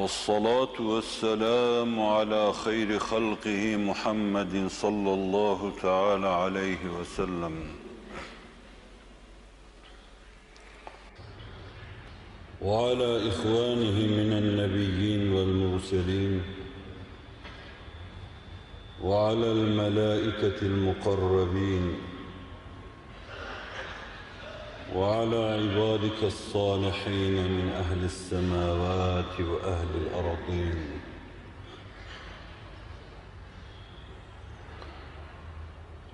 والصلاة والسلام على خير خلقه محمد صلى الله تعالى عليه وسلم. وعلى إخوانه من النبيين والمرسلين وعلى الملائكة المقربين وعلى عبادك الصالحين من أهل السماوات وأهل الأرضين.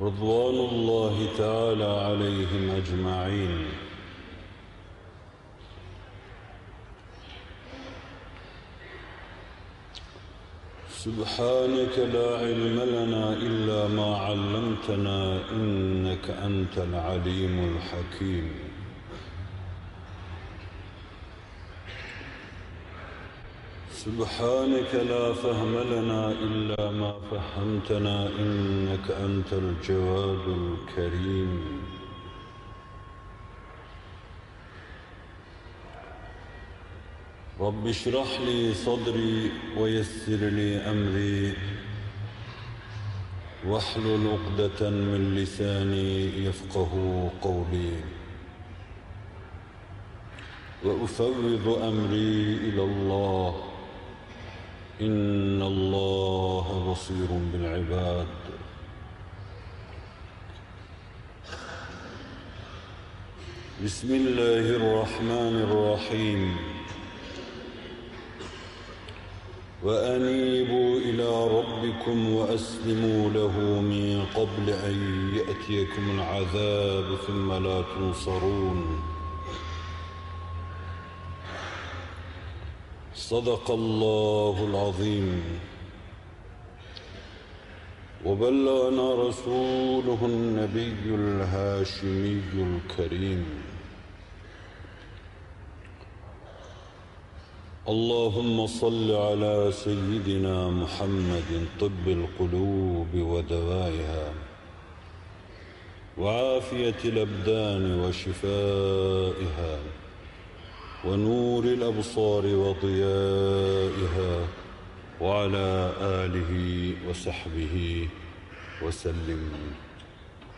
رضوان الله تعالى عليهم أجمعين. سبحانك لا علم لنا إلا ما علمتنا إنك أنت العليم الحكيم. سبحانك لا فهم لنا إلا ما فهمتنا إنك أنت الجواد الكريم. رب اشرح لي صدري ويسر لي أمري واحلل عقدة من لساني يفقه قولي. وأفوض أمري إلى الله. إن الله بصير بالعباد. بسم الله الرحمن الرحيم. وأنيبوا إلى ربكم وأسلموا له من قبل أن يأتيكم العذاب ثم لا تنصرون. صدق الله العظيم. وبلغنا رسوله النبي الهاشمي الكريم. اللهم صل على سيدنا محمد طب القلوب ودوائها. وعافية الأبدان وشفائها. ونور الأبصار وضيائها وعلى آله وصحبه وسلم.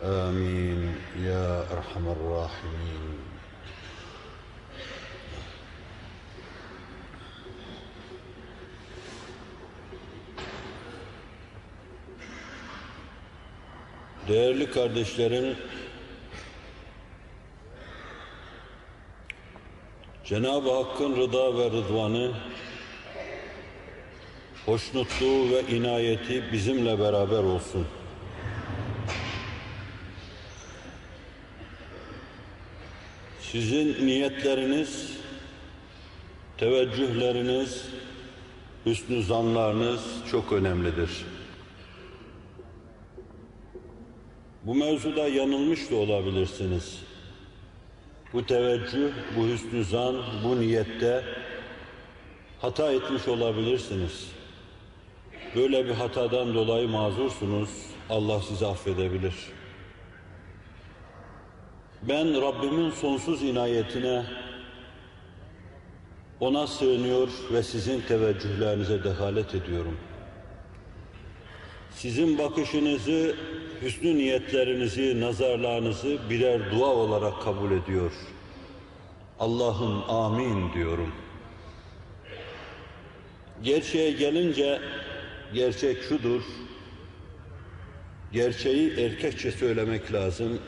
آمين. يا أرحم الراحمين. Değerli kardeşlerim, Cenab-ı Hakk'ın rıda ve rıdvanı, hoşnutluğu ve inayeti bizimle beraber olsun. Sizin niyetleriniz, teveccühleriniz, hüsnü zanlarınız çok önemlidir. Bu mevzuda yanılmış da olabilirsiniz. Bu teveccüh, bu hüsnü zan, bu niyette hata etmiş olabilirsiniz. Böyle bir hatadan dolayı mazursunuz. Allah sizi affedebilir. Ben Rabbimin sonsuz inayetine ona sığınıyor ve sizin teveccühlerinize dehalet ediyorum. Sizin bakışınızı, hüsnü niyetlerinizi, nazarlarınızı birer dua olarak kabul ediyor. Allah'ım amin diyorum. Gerçeğe gelince gerçek şudur. Gerçeği erkekçe söylemek lazım.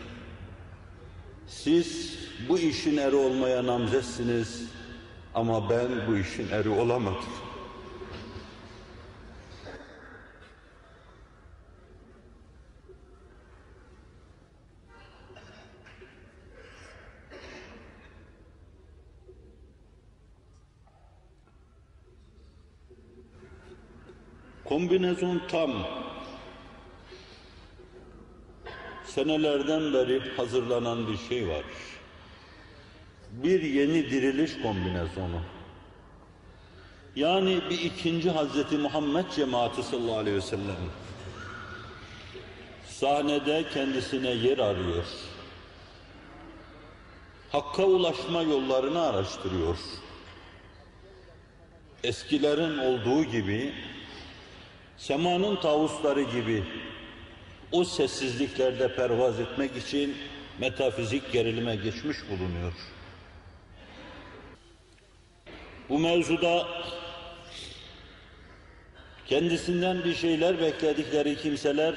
Siz bu işin eri olmaya namzetsiniz ama ben bu işin eri olamadım. Kombinezon tam. senelerden beri hazırlanan bir şey var. Bir yeni diriliş kombinasyonu. Yani bir ikinci Hazreti Muhammed cemaati sallallahu aleyhi ve sellem. Sahnede kendisine yer arıyor. Hakka ulaşma yollarını araştırıyor. Eskilerin olduğu gibi, semanın tavusları gibi o sessizliklerde pervaz etmek için metafizik gerilime geçmiş bulunuyor. Bu mevzuda kendisinden bir şeyler bekledikleri kimseler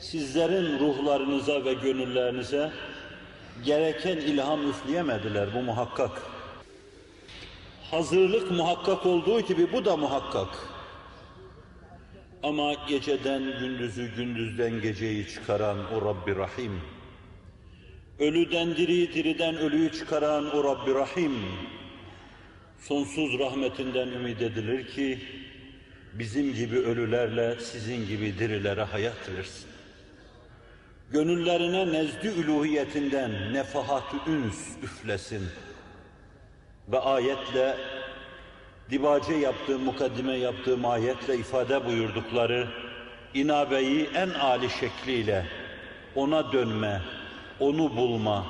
sizlerin ruhlarınıza ve gönüllerinize gereken ilham üfleyemediler bu muhakkak. Hazırlık muhakkak olduğu gibi bu da muhakkak. Ama geceden gündüzü, gündüzden geceyi çıkaran o Rabbi Rahim, ölüden diriyi, diriden ölüyü çıkaran o Rabbi Rahim, sonsuz rahmetinden ümit edilir ki, bizim gibi ölülerle sizin gibi dirilere hayat versin. Gönüllerine nezd-i üluhiyetinden nefahat-ı üns üflesin. Ve ayetle, dibace yaptığım, mukaddime yaptığım ayetle ifade buyurdukları inabeyi en âli şekliyle ona dönme, onu bulma,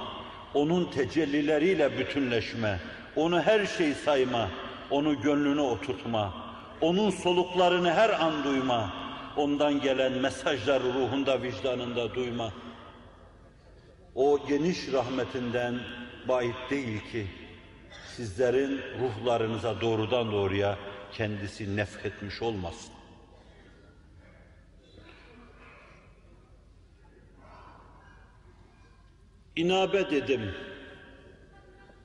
onun tecellileriyle bütünleşme, onu her şey sayma, onu gönlüne oturtma, onun soluklarını her an duyma, ondan gelen mesajları ruhunda, vicdanında duyma. O geniş rahmetinden bait değil ki, sizlerin ruhlarınıza doğrudan doğruya kendisi nefhetmiş olmasın. İnabe dedim.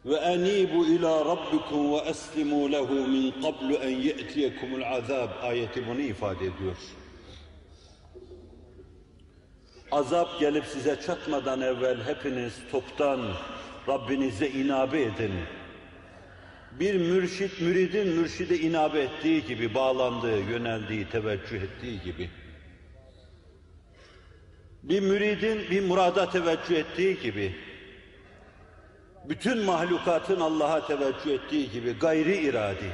Ve enibu ila rabbikum ve eslimu lehu min qablu en ye'tiyekumul azab ayeti bunu ifade ediyor. Azap gelip size çatmadan evvel hepiniz toptan Rabbinize inabe edin. Bir mürşit, müridin mürşide inabe ettiği gibi, bağlandığı, yöneldiği, teveccüh ettiği gibi. Bir müridin bir murada teveccüh ettiği gibi, bütün mahlukatın Allah'a teveccüh ettiği gibi gayri iradi,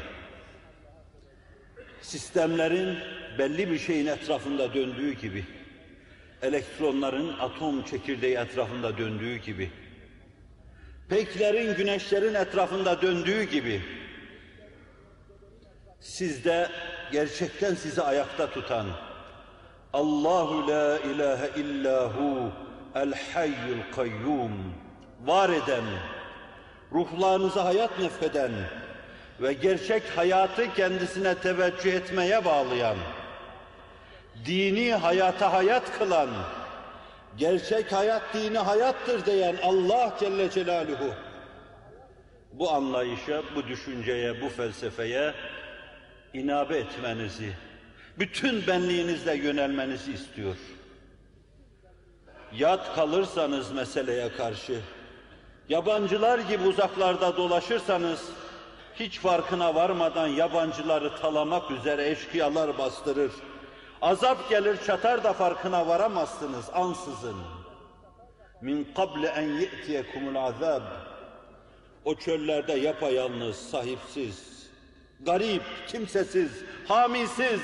sistemlerin belli bir şeyin etrafında döndüğü gibi, elektronların atom çekirdeği etrafında döndüğü gibi, peklerin güneşlerin etrafında döndüğü gibi, sizde gerçekten sizi ayakta tutan, Allahu la ilahe illahu el hayyul kayyum var eden, ruhlarınıza hayat nefeden ve gerçek hayatı kendisine teveccüh etmeye bağlayan, dini hayata hayat kılan, gerçek hayat dini hayattır diyen Allah Celle Celaluhu, bu anlayışa, bu düşünceye, bu felsefeye inabe etmenizi, bütün benliğinizle yönelmenizi istiyor. Yat kalırsanız meseleye karşı, yabancılar gibi uzaklarda dolaşırsanız, hiç farkına varmadan yabancıları talamak üzere eşkıyalar bastırır. Azap gelir çatar da farkına varamazsınız ansızın. Min kable en ye'tiyekumul azab. O çöllerde yapayalnız, sahipsiz, garip, kimsesiz, hamisiz,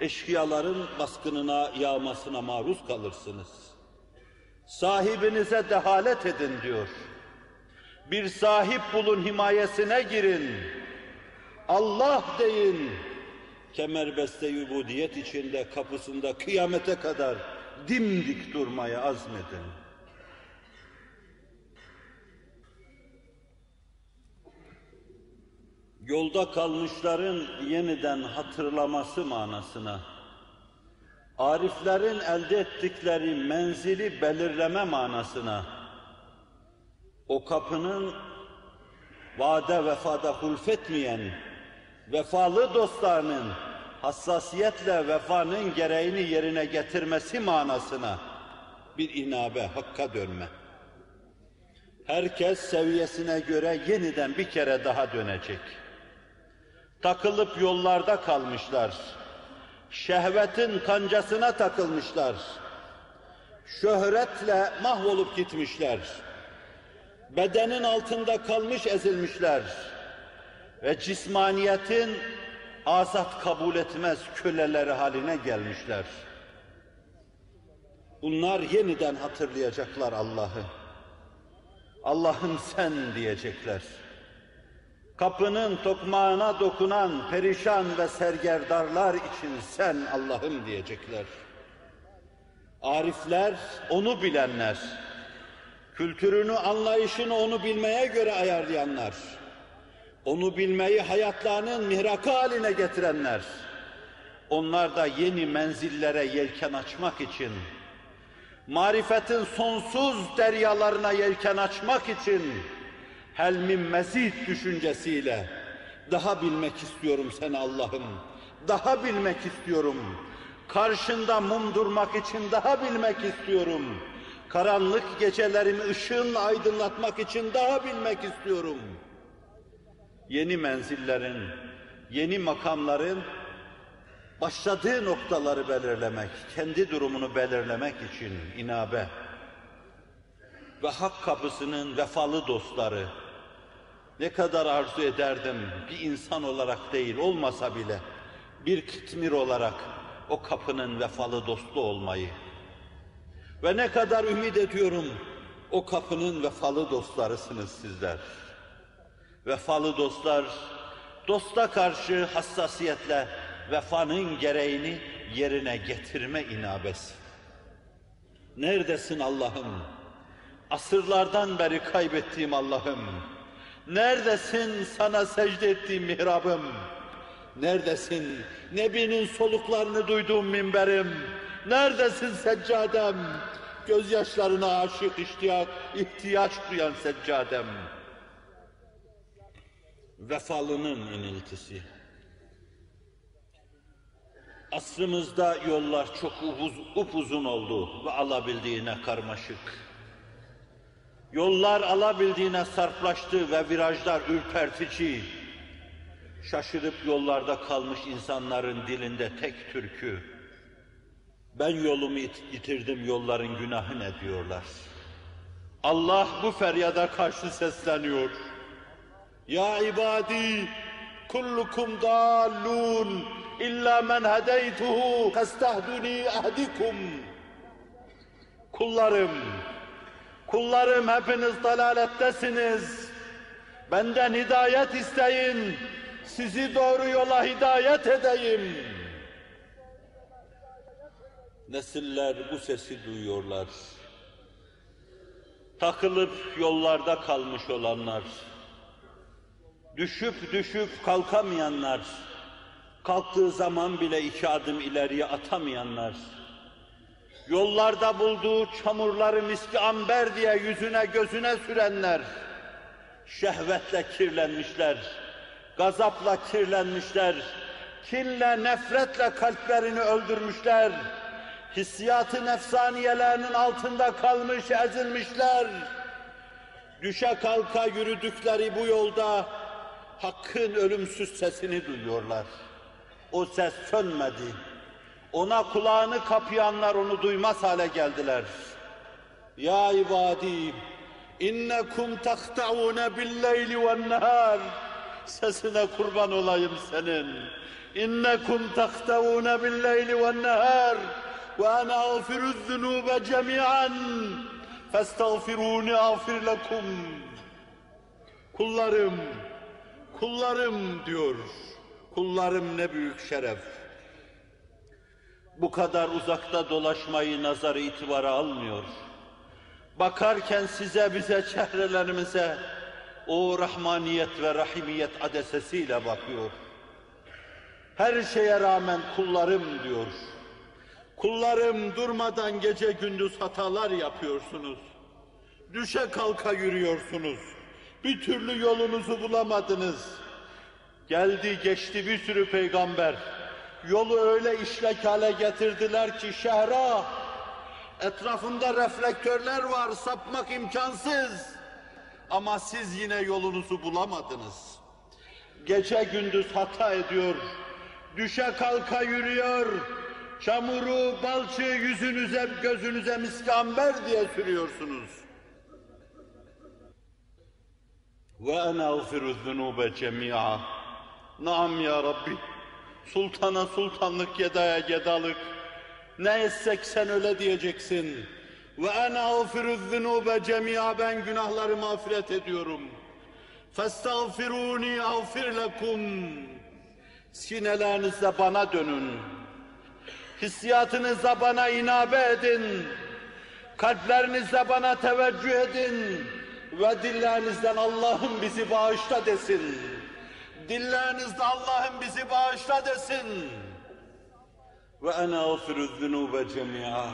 eşkıyaların baskınına, yağmasına maruz kalırsınız. Sahibinize dehalet edin diyor. Bir sahip bulun himayesine girin. Allah deyin. Kemerbeste ubudiyet içinde kapısında kıyamete kadar dimdik durmaya azmedin. Yolda kalmışların yeniden hatırlaması manasına, ariflerin elde ettikleri menzili belirleme manasına, o kapının vade vefada hulfetmeyen, vefalı dostlarının hassasiyetle vefanın gereğini yerine getirmesi manasına bir inabe, hakka dönme. Herkes seviyesine göre yeniden bir kere daha dönecek. Takılıp yollarda kalmışlar. Şehvetin kancasına takılmışlar. şöhretle mahvolup gitmişler. Bedenin altında kalmış ezilmişler. Ve cismaniyetin azat kabul etmez köleleri haline gelmişler. Bunlar yeniden hatırlayacaklar Allah'ı. Allah'ım sen diyecekler. Kapının tokmağına dokunan perişan ve sergerdarlar için sen Allah'ım diyecekler. Arifler, onu bilenler, kültürünü, anlayışını onu bilmeye göre ayarlayanlar, onu bilmeyi hayatlarının mihrakı haline getirenler, onlar da yeni menzillere yelken açmak için, marifetin sonsuz deryalarına yelken açmak için, helmin mezid düşüncesiyle, daha bilmek istiyorum seni Allah'ım, daha bilmek istiyorum, karşında mum durmak için daha bilmek istiyorum, karanlık gecelerimi ışığınla aydınlatmak için daha bilmek istiyorum.'' Yeni menzillerin, yeni makamların başladığı noktaları belirlemek, kendi durumunu belirlemek için inabe ve hak kapısının vefalı dostları ne kadar arzu ederdim bir insan olarak değil olmasa bile bir kitmir olarak o kapının vefalı dostu olmayı ve ne kadar ümit ediyorum o kapının vefalı dostlarısınız sizler. Vefalı dostlar, dosta karşı hassasiyetle vefanın gereğini yerine getirme inabesi. Neredesin Allah'ım? Asırlardan beri kaybettiğim Allah'ım. Neredesin sana secde ettiğim mihrabım? Neredesin Nebi'nin soluklarını duyduğum minberim? Neredesin seccadem? Gözyaşlarına aşık iştiyak, ihtiyaç duyan seccadem vefalının iniltisi. Asrımızda yollar çok upuz, upuzun oldu ve alabildiğine karmaşık. Yollar alabildiğine sarplaştı ve virajlar ürpertici. Şaşırıp yollarda kalmış insanların dilinde tek türkü. Ben yolumu yitirdim yolların günahı ne diyorlar. Allah bu feryada karşı sesleniyor. Ya ibadi kullukum dallun illa men hedeytuhu festehduni ehdikum. Kullarım, kullarım hepiniz dalalettesiniz. Benden hidayet isteyin, sizi doğru yola hidayet edeyim. Nesiller bu sesi duyuyorlar. Takılıp yollarda kalmış olanlar, düşüp düşüp kalkamayanlar, kalktığı zaman bile iki adım ileriye atamayanlar, yollarda bulduğu çamurları miski amber diye yüzüne gözüne sürenler, şehvetle kirlenmişler, gazapla kirlenmişler, kinle, nefretle kalplerini öldürmüşler, hissiyatı nefsaniyelerinin altında kalmış, ezilmişler, düşe kalka yürüdükleri bu yolda, Hakkın ölümsüz sesini duyuyorlar. O ses sönmedi. Ona kulağını kapayanlar onu duymaz hale geldiler. Ya ibadi, innekum tahta'une bil-leyli ven-nehar. Sesine kurban olayım senin. İnnekum tahta'une bil-leyli ven-nehar. Ve ana agfiru'z-zunube cemi'an. Festağfiruni agfir lekum. Kullarım, Kullarım diyor. Kullarım ne büyük şeref. Bu kadar uzakta dolaşmayı nazarı itibara almıyor. Bakarken size bize çehrelerimize o rahmaniyet ve rahimiyet adesesiyle bakıyor. Her şeye rağmen kullarım diyor. Kullarım durmadan gece gündüz hatalar yapıyorsunuz. Düşe kalka yürüyorsunuz. Bir türlü yolunuzu bulamadınız. Geldi geçti bir sürü peygamber. Yolu öyle işlek hale getirdiler ki şehra, etrafında reflektörler var, sapmak imkansız. Ama siz yine yolunuzu bulamadınız. Gece gündüz hata ediyor, düşe kalka yürüyor, çamuru, balçı yüzünüze, gözünüze miskamber diye sürüyorsunuz. Ene agfiru zunube cemi'a. Naam ya Rabbi. Sultana sultanlık, gedaya gedalık. Ne etsek sen öyle diyeceksin. Ve ene agfiru zunube cemi'a. Ben günahları mağfiret ediyorum. Festağfiruni agfir lekum. Sinelerinizle bana dönün. Hissiyatınızla bana inabe edin. Kalplerinizle bana teveccüh edin. Ve dillerinizden Allah'ım bizi bağışla desin. Dillerinizde Allah'ım bizi bağışla desin. Ve ene ağfiru zunube cemi'a.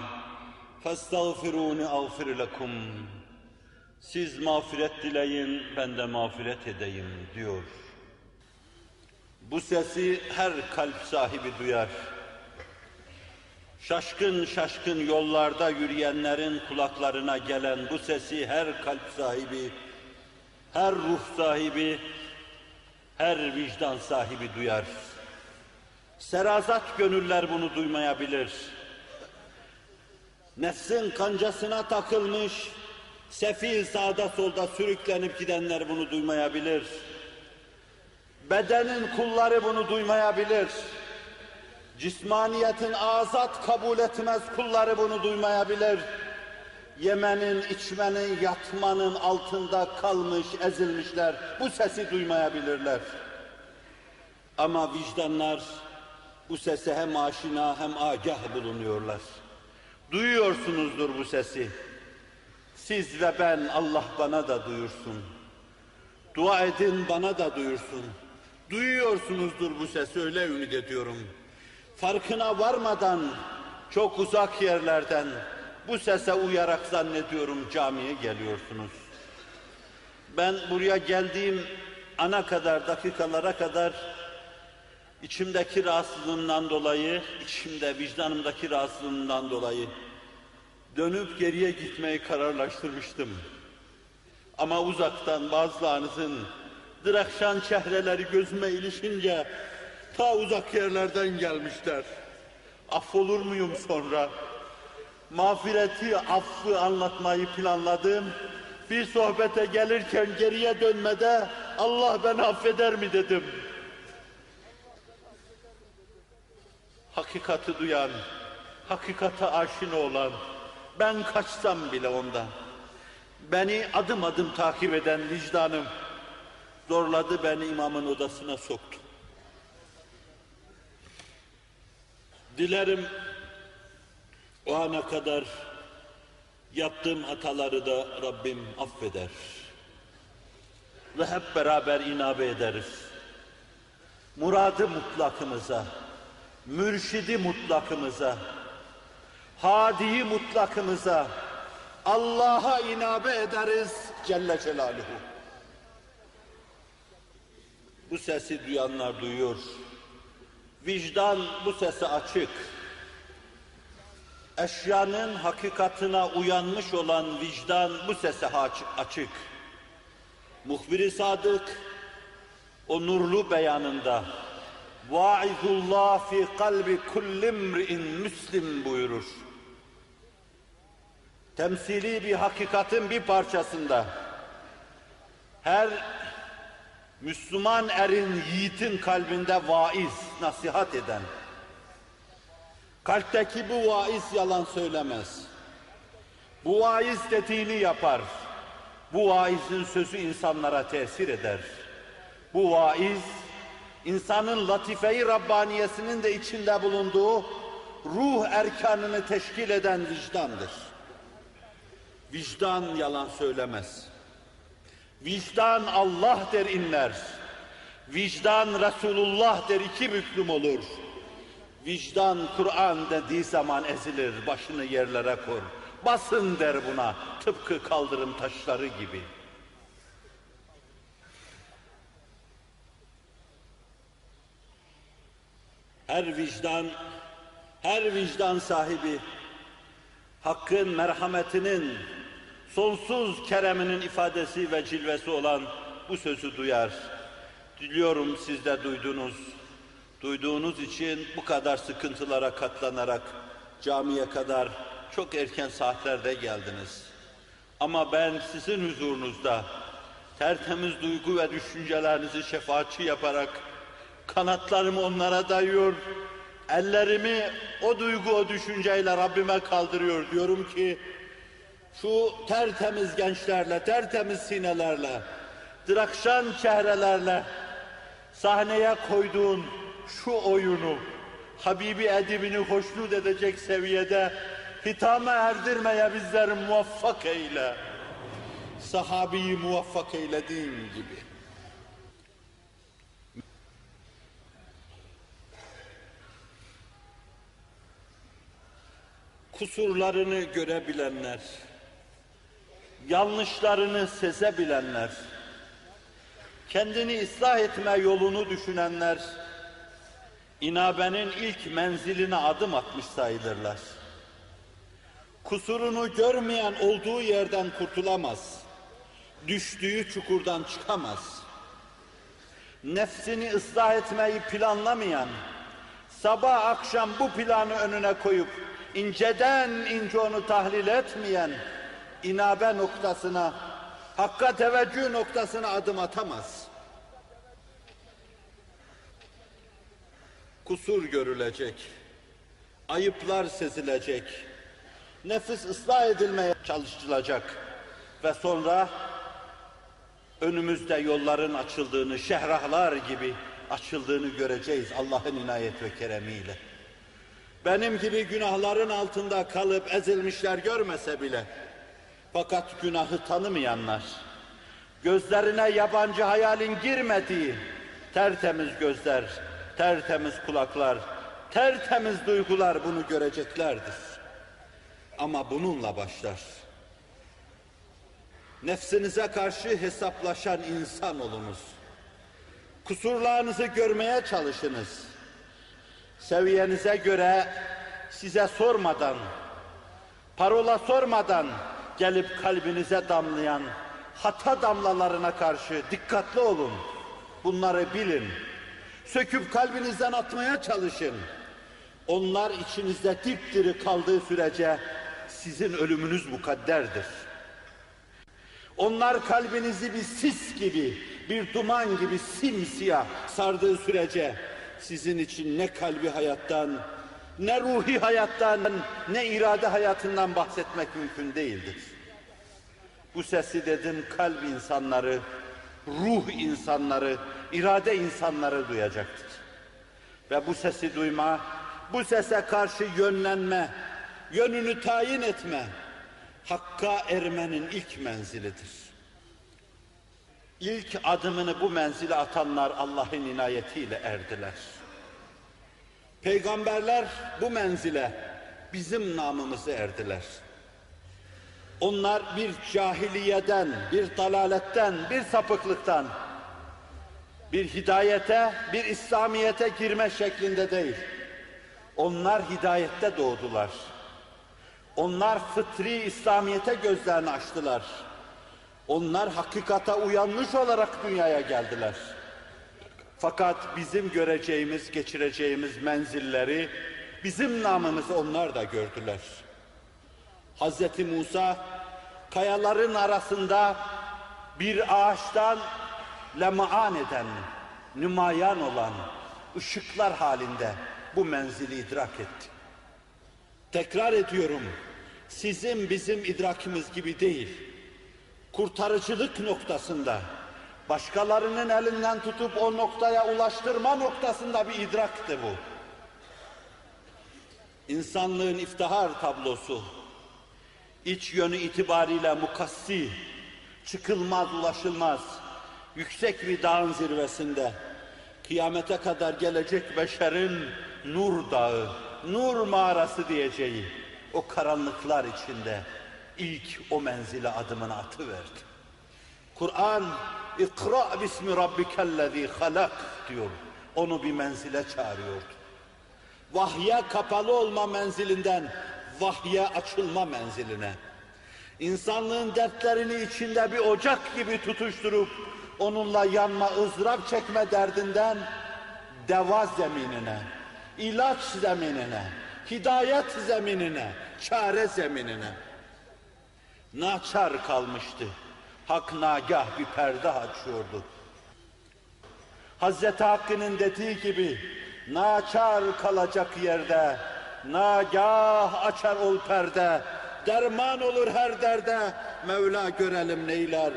Festağfiruni ağfir lekum. Siz mağfiret dileyin, ben de mağfiret edeyim diyor. Bu sesi her kalp sahibi duyar. Şaşkın şaşkın yollarda yürüyenlerin kulaklarına gelen bu sesi her kalp sahibi, her ruh sahibi, her vicdan sahibi duyar. Serazat gönüller bunu duymayabilir. Nefsin kancasına takılmış, sefil sağda solda sürüklenip gidenler bunu duymayabilir. Bedenin kulları bunu duymayabilir. Cismaniyetin azat kabul etmez kulları bunu duymayabilir. Yemenin, içmenin, yatmanın altında kalmış, ezilmişler. Bu sesi duymayabilirler. Ama vicdanlar bu sese hem aşina hem agah bulunuyorlar. Duyuyorsunuzdur bu sesi. Siz ve ben Allah bana da duyursun. Dua edin bana da duyursun. Duyuyorsunuzdur bu sesi öyle ümit ediyorum. Farkına varmadan çok uzak yerlerden bu sese uyarak zannediyorum camiye geliyorsunuz. Ben buraya geldiğim ana kadar, dakikalara kadar içimdeki rahatsızlığımdan dolayı, içimde vicdanımdaki rahatsızlığımdan dolayı dönüp geriye gitmeyi kararlaştırmıştım. Ama uzaktan bazılarınızın Drakşan çehreleri gözüme ilişince ta uzak yerlerden gelmişler. Affolur muyum sonra? Mağfireti, affı anlatmayı planladım. Bir sohbete gelirken geriye dönmede Allah beni affeder mi dedim. Hakikati duyan, hakikate aşina olan, ben kaçsam bile ondan. Beni adım adım takip eden vicdanım, zorladı beni imamın odasına soktu. Dilerim o ana kadar yaptığım hataları da Rabbim affeder. Ve hep beraber inabe ederiz. Muradı mutlakımıza, mürşidi mutlakımıza, hadiyi mutlakımıza, Allah'a inabe ederiz Celle Celaluhu. Bu sesi duyanlar duyuyor. Vicdan bu sesi açık. Eşyanın hakikatına uyanmış olan vicdan bu sese açık. Muhbir-i Sadık o nurlu beyanında vaizullah fi kalbi kullimri'in müslim buyurur. Temsili bir hakikatin bir parçasında her Müslüman erin, yiğitin kalbinde vaiz, nasihat eden. Kalpteki bu vaiz yalan söylemez. Bu vaiz dediğini yapar. Bu vaizin sözü insanlara tesir eder. Bu vaiz, insanın latife-i Rabbaniyesinin de içinde bulunduğu ruh erkanını teşkil eden vicdandır. Vicdan yalan söylemez. Vicdan Allah der inler. Vicdan Resulullah der iki büklüm olur. Vicdan Kur'an dediği zaman ezilir, başını yerlere kor. Basın der buna, tıpkı kaldırım taşları gibi. Her vicdan, her vicdan sahibi, Hakk'ın merhametinin, sonsuz kereminin ifadesi ve cilvesi olan bu sözü duyar. Diliyorum siz de duydunuz. Duyduğunuz için bu kadar sıkıntılara katlanarak camiye kadar çok erken saatlerde geldiniz. Ama ben sizin huzurunuzda tertemiz duygu ve düşüncelerinizi şefaatçi yaparak kanatlarımı onlara dayıyor, ellerimi o duygu, o düşünceyle Rabbime kaldırıyor. Diyorum ki şu tertemiz gençlerle, tertemiz sinelerle, drakşan çehrelerle sahneye koyduğun şu oyunu Habibi edibini hoşnut edecek seviyede hitama erdirmeye bizleri muvaffak eyle. Sahabiyi muvaffak eylediğin gibi. Kusurlarını görebilenler, yanlışlarını sezebilenler, kendini ıslah etme yolunu düşünenler, inabenin ilk menziline adım atmış sayılırlar. Kusurunu görmeyen olduğu yerden kurtulamaz. Düştüğü çukurdan çıkamaz. Nefsini ıslah etmeyi planlamayan, sabah akşam bu planı önüne koyup inceden ince onu tahlil etmeyen inabe noktasına, hakka teveccüh noktasına adım atamaz. Kusur görülecek, ayıplar sezilecek, nefis ıslah edilmeye çalışılacak ve sonra önümüzde yolların açıldığını, şehrahlar gibi açıldığını göreceğiz Allah'ın inayet ve keremiyle. Benim gibi günahların altında kalıp ezilmişler görmese bile, fakat günahı tanımayanlar, gözlerine yabancı hayalin girmediği tertemiz gözler, tertemiz kulaklar, tertemiz duygular bunu göreceklerdir. Ama bununla başlar. Nefsinize karşı hesaplaşan insan olunuz. Kusurlarınızı görmeye çalışınız. Seviyenize göre size sormadan, parola sormadan gelip kalbinize damlayan hata damlalarına karşı dikkatli olun. Bunları bilin. Söküp kalbinizden atmaya çalışın. Onlar içinizde dipdiri kaldığı sürece sizin ölümünüz mukadderdir. Onlar kalbinizi bir sis gibi, bir duman gibi simsiyah sardığı sürece sizin için ne kalbi hayattan, ne ruhi hayattan, ne irade hayatından bahsetmek mümkün değildir. Bu sesi dedim kalp insanları, ruh insanları, irade insanları duyacaktır. Ve bu sesi duyma, bu sese karşı yönlenme, yönünü tayin etme, Hakka ermenin ilk menzilidir. İlk adımını bu menzile atanlar Allah'ın inayetiyle erdiler. Peygamberler bu menzile bizim namımızı erdiler. Onlar bir cahiliyeden, bir dalaletten, bir sapıklıktan, bir hidayete, bir İslamiyete girme şeklinde değil. Onlar hidayette doğdular. Onlar fıtri İslamiyete gözlerini açtılar. Onlar hakikata uyanmış olarak dünyaya geldiler. Fakat bizim göreceğimiz, geçireceğimiz menzilleri bizim namımızı onlar da gördüler. Hazreti Musa kayaların arasında bir ağaçtan lemaan eden, nümayan olan ışıklar halinde bu menzili idrak etti. Tekrar ediyorum, sizin bizim idrakimiz gibi değil. Kurtarıcılık noktasında, başkalarının elinden tutup o noktaya ulaştırma noktasında bir idraktı bu. İnsanlığın iftihar tablosu, iç yönü itibariyle mukassi, çıkılmaz, ulaşılmaz, yüksek bir dağın zirvesinde, kıyamete kadar gelecek beşerin nur dağı, nur mağarası diyeceği o karanlıklar içinde ilk o menzile adımını atıverdi. Kur'an İkra bismi rabbikellezî halak diyor. Onu bir menzile çağırıyordu. Vahye kapalı olma menzilinden vahye açılma menziline. İnsanlığın dertlerini içinde bir ocak gibi tutuşturup onunla yanma, ızdırap çekme derdinden deva zeminine, ilaç zeminine, hidayet zeminine, çare zeminine. Naçar kalmıştı. Hak nagah bir perde açıyordu. Hazreti Hakk'ın dediği gibi naçar kalacak yerde nagah açar ol perde derman olur her derde Mevla görelim neyler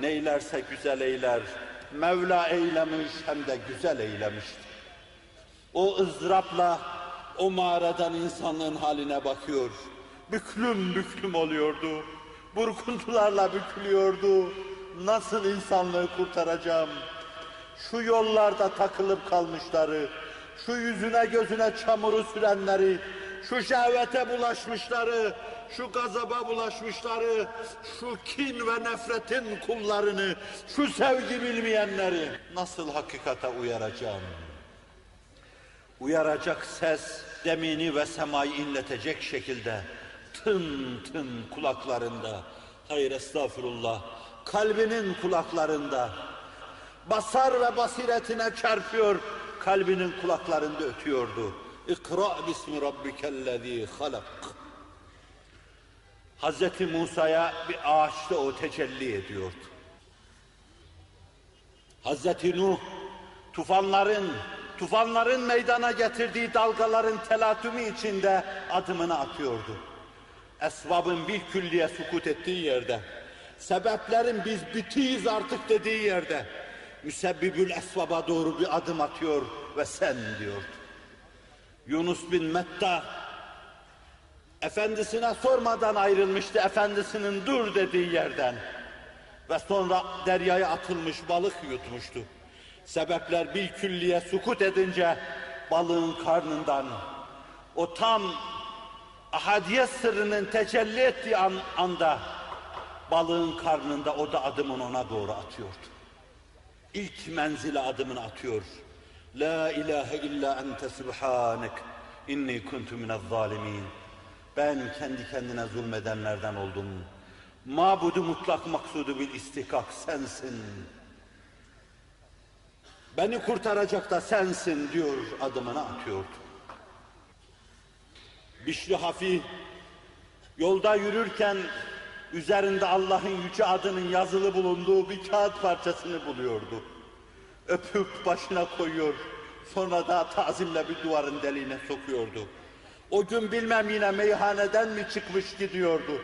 neylerse güzel eyler Mevla eylemiş hem de güzel eylemiştir. O ızdırapla o mağaradan insanlığın haline bakıyor. Büklüm büklüm oluyordu. Burkuntularla bükülüyordu. Nasıl insanlığı kurtaracağım? Şu yollarda takılıp kalmışları, şu yüzüne gözüne çamuru sürenleri, şu şehvete bulaşmışları, şu gazaba bulaşmışları, şu kin ve nefretin kullarını, şu sevgi bilmeyenleri nasıl hakikate uyaracağım? Uyaracak ses demini ve semayı inletecek şekilde tın tın kulaklarında, hayır estağfurullah, kalbinin kulaklarında, basar ve basiretine çarpıyor, kalbinin kulaklarında ötüyordu. İkra bismi rabbikellezî halak. Hazreti Musa'ya bir ağaçta o tecelli ediyordu. Hazreti Nuh tufanların tufanların meydana getirdiği dalgaların telatümü içinde adımını atıyordu. Esbabın bir külliye sukut ettiği yerde, sebeplerin biz bitiyiz artık dediği yerde, müsebbibül esbaba doğru bir adım atıyor ve sen diyordu. Yunus bin Metta, efendisine sormadan ayrılmıştı efendisinin dur dediği yerden. Ve sonra deryaya atılmış balık yutmuştu. Sebepler bir külliye sukut edince balığın karnından o tam ahadiyet sırrının tecelli ettiği an, anda balığın karnında o da adımını ona doğru atıyordu. İlk menzile adımını atıyor. La ilahe illa ente subhanek inni kuntu minez zalimin. Ben kendi kendine zulmedenlerden oldum. Mabudu mutlak maksudu bil istihkak sensin. Beni kurtaracak da sensin diyor adımını atıyordu. Bişri Hafi yolda yürürken üzerinde Allah'ın yüce adının yazılı bulunduğu bir kağıt parçasını buluyordu. Öpüp başına koyuyor, sonra da tazimle bir duvarın deliğine sokuyordu. O gün bilmem yine meyhaneden mi çıkmış gidiyordu.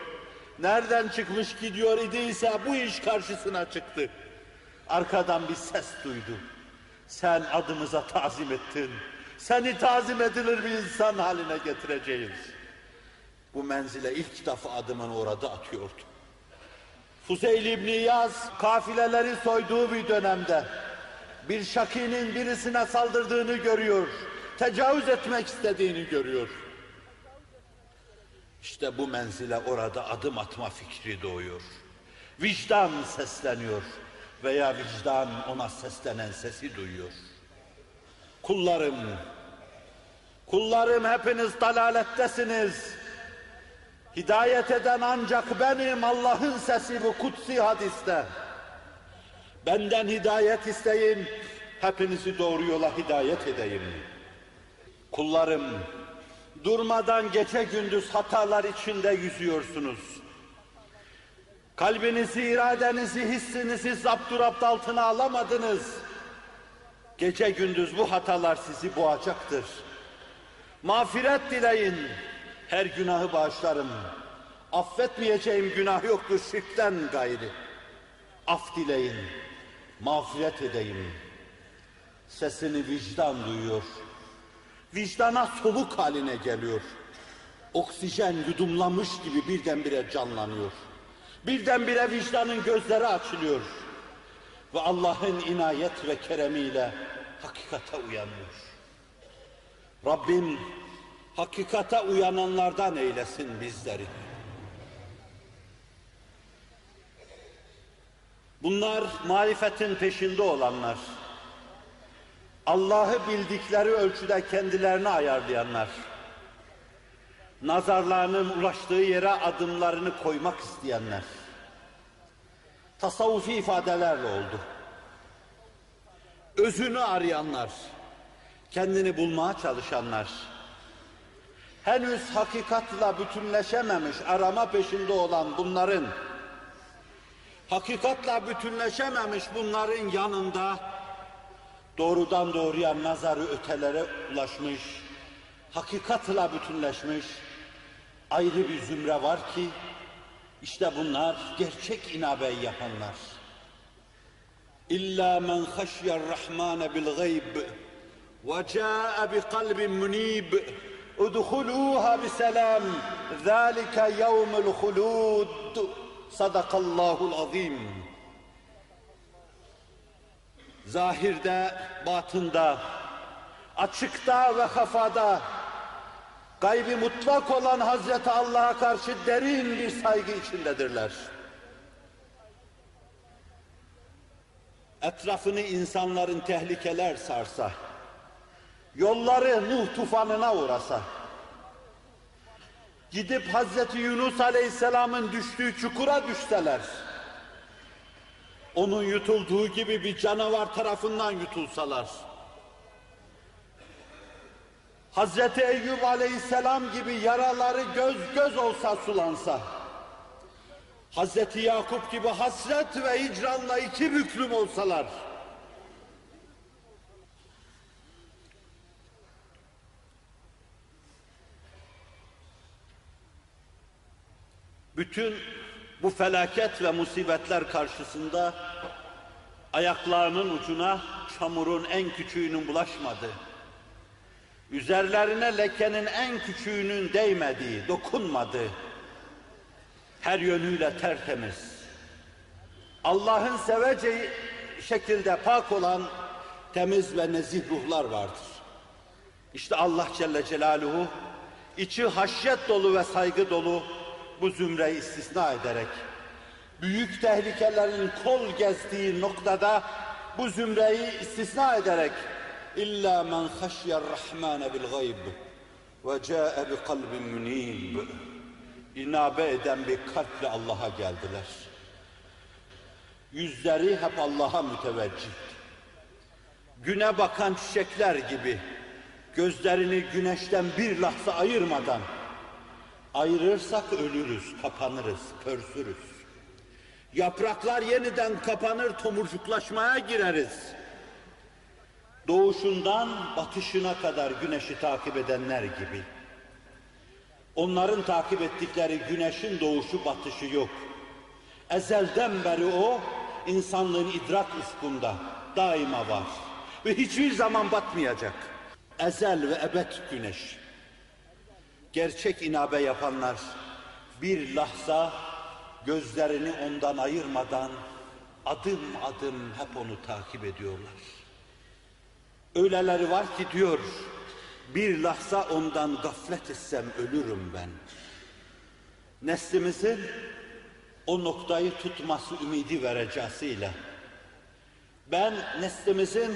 Nereden çıkmış gidiyor idiyse bu iş karşısına çıktı. Arkadan bir ses duydu. Sen adımıza tazim ettin. Seni tazim edilir bir insan haline getireceğiz. Bu menzile ilk defa adımını orada atıyordu. Fuzeyl İbni Yaz kafileleri soyduğu bir dönemde bir şakinin birisine saldırdığını görüyor. Tecavüz etmek istediğini görüyor. İşte bu menzile orada adım atma fikri doğuyor. Vicdan sesleniyor veya vicdan ona seslenen sesi duyuyor. Kullarım, kullarım hepiniz dalalettesiniz. Hidayet eden ancak benim Allah'ın sesi bu kutsi hadiste. Benden hidayet isteyin, hepinizi doğru yola hidayet edeyim. Kullarım, durmadan gece gündüz hatalar içinde yüzüyorsunuz. Kalbinizi, iradenizi, hissinizi zapturapt altına alamadınız. Gece gündüz bu hatalar sizi boğacaktır. Mağfiret dileyin, her günahı bağışlarım. Affetmeyeceğim günah yoktur şirkten gayri. Af dileyin, mağfiret edeyim. Sesini vicdan duyuyor. Vicdana soluk haline geliyor. Oksijen yudumlamış gibi birdenbire canlanıyor. Birdenbire vicdanın gözleri açılıyor. Ve Allah'ın inayet ve keremiyle hakikate uyanıyor. Rabbim hakikate uyananlardan eylesin bizleri. Bunlar marifetin peşinde olanlar. Allah'ı bildikleri ölçüde kendilerini ayarlayanlar. Nazarlarının ulaştığı yere adımlarını koymak isteyenler. Tasavvufi ifadelerle oldu. Özünü arayanlar, kendini bulmaya çalışanlar, henüz hakikatla bütünleşememiş, arama peşinde olan bunların, hakikatla bütünleşememiş bunların yanında, doğrudan doğruya nazarı ötelere ulaşmış, hakikatla bütünleşmiş, ayrı bir zümre var ki, işte bunlar gerçek inabeyi yapanlar. İlla men haşyer rahmane bil gayb ve ca'e bi kalbin munib udhuluha bi selam zalika yevmul hulud sadakallahul azim zahirde, batında, açıkta ve hafada gaybi mutlak olan Hazreti Allah'a karşı derin bir saygı içindedirler. Etrafını insanların tehlikeler sarsa, yolları Nuh tufanına uğrasa, gidip Hazreti Yunus Aleyhisselam'ın düştüğü çukura düşseler, onun yutulduğu gibi bir canavar tarafından yutulsalar, Hazreti Eyüp Aleyhisselam gibi yaraları göz göz olsa sulansa, Hazreti Yakup gibi hasret ve hicranla iki büklüm olsalar, bütün bu felaket ve musibetler karşısında ayaklarının ucuna çamurun en küçüğünün bulaşmadığı, üzerlerine lekenin en küçüğünün değmediği, dokunmadığı, her yönüyle tertemiz, Allah'ın seveceği şekilde pak olan temiz ve nezih ruhlar vardır. İşte Allah Celle Celaluhu içi haşyet dolu ve saygı dolu bu zümreyi istisna ederek büyük tehlikelerin kol gezdiği noktada bu zümreyi istisna ederek illa men haşyer rahmane bil gayb ve ca'e bi kalbin munib inabe eden bir kalple Allah'a geldiler. Yüzleri hep Allah'a müteveccih. Güne bakan çiçekler gibi gözlerini güneşten bir lahza ayırmadan ayırırsak ölürüz, kapanırız, pörsürüz. Yapraklar yeniden kapanır, tomurcuklaşmaya gireriz. Doğuşundan batışına kadar güneşi takip edenler gibi. Onların takip ettikleri güneşin doğuşu batışı yok. Ezelden beri o insanlığın idrak ufkunda daima var. Ve hiçbir zaman batmayacak. Ezel ve ebed güneş. Gerçek inabe yapanlar bir lahza gözlerini ondan ayırmadan adım adım hep onu takip ediyorlar. Öyleleri var ki diyor, bir lahza ondan gaflet etsem ölürüm ben. Neslimizin o noktayı tutması ümidi vereceğiyle ben neslimizin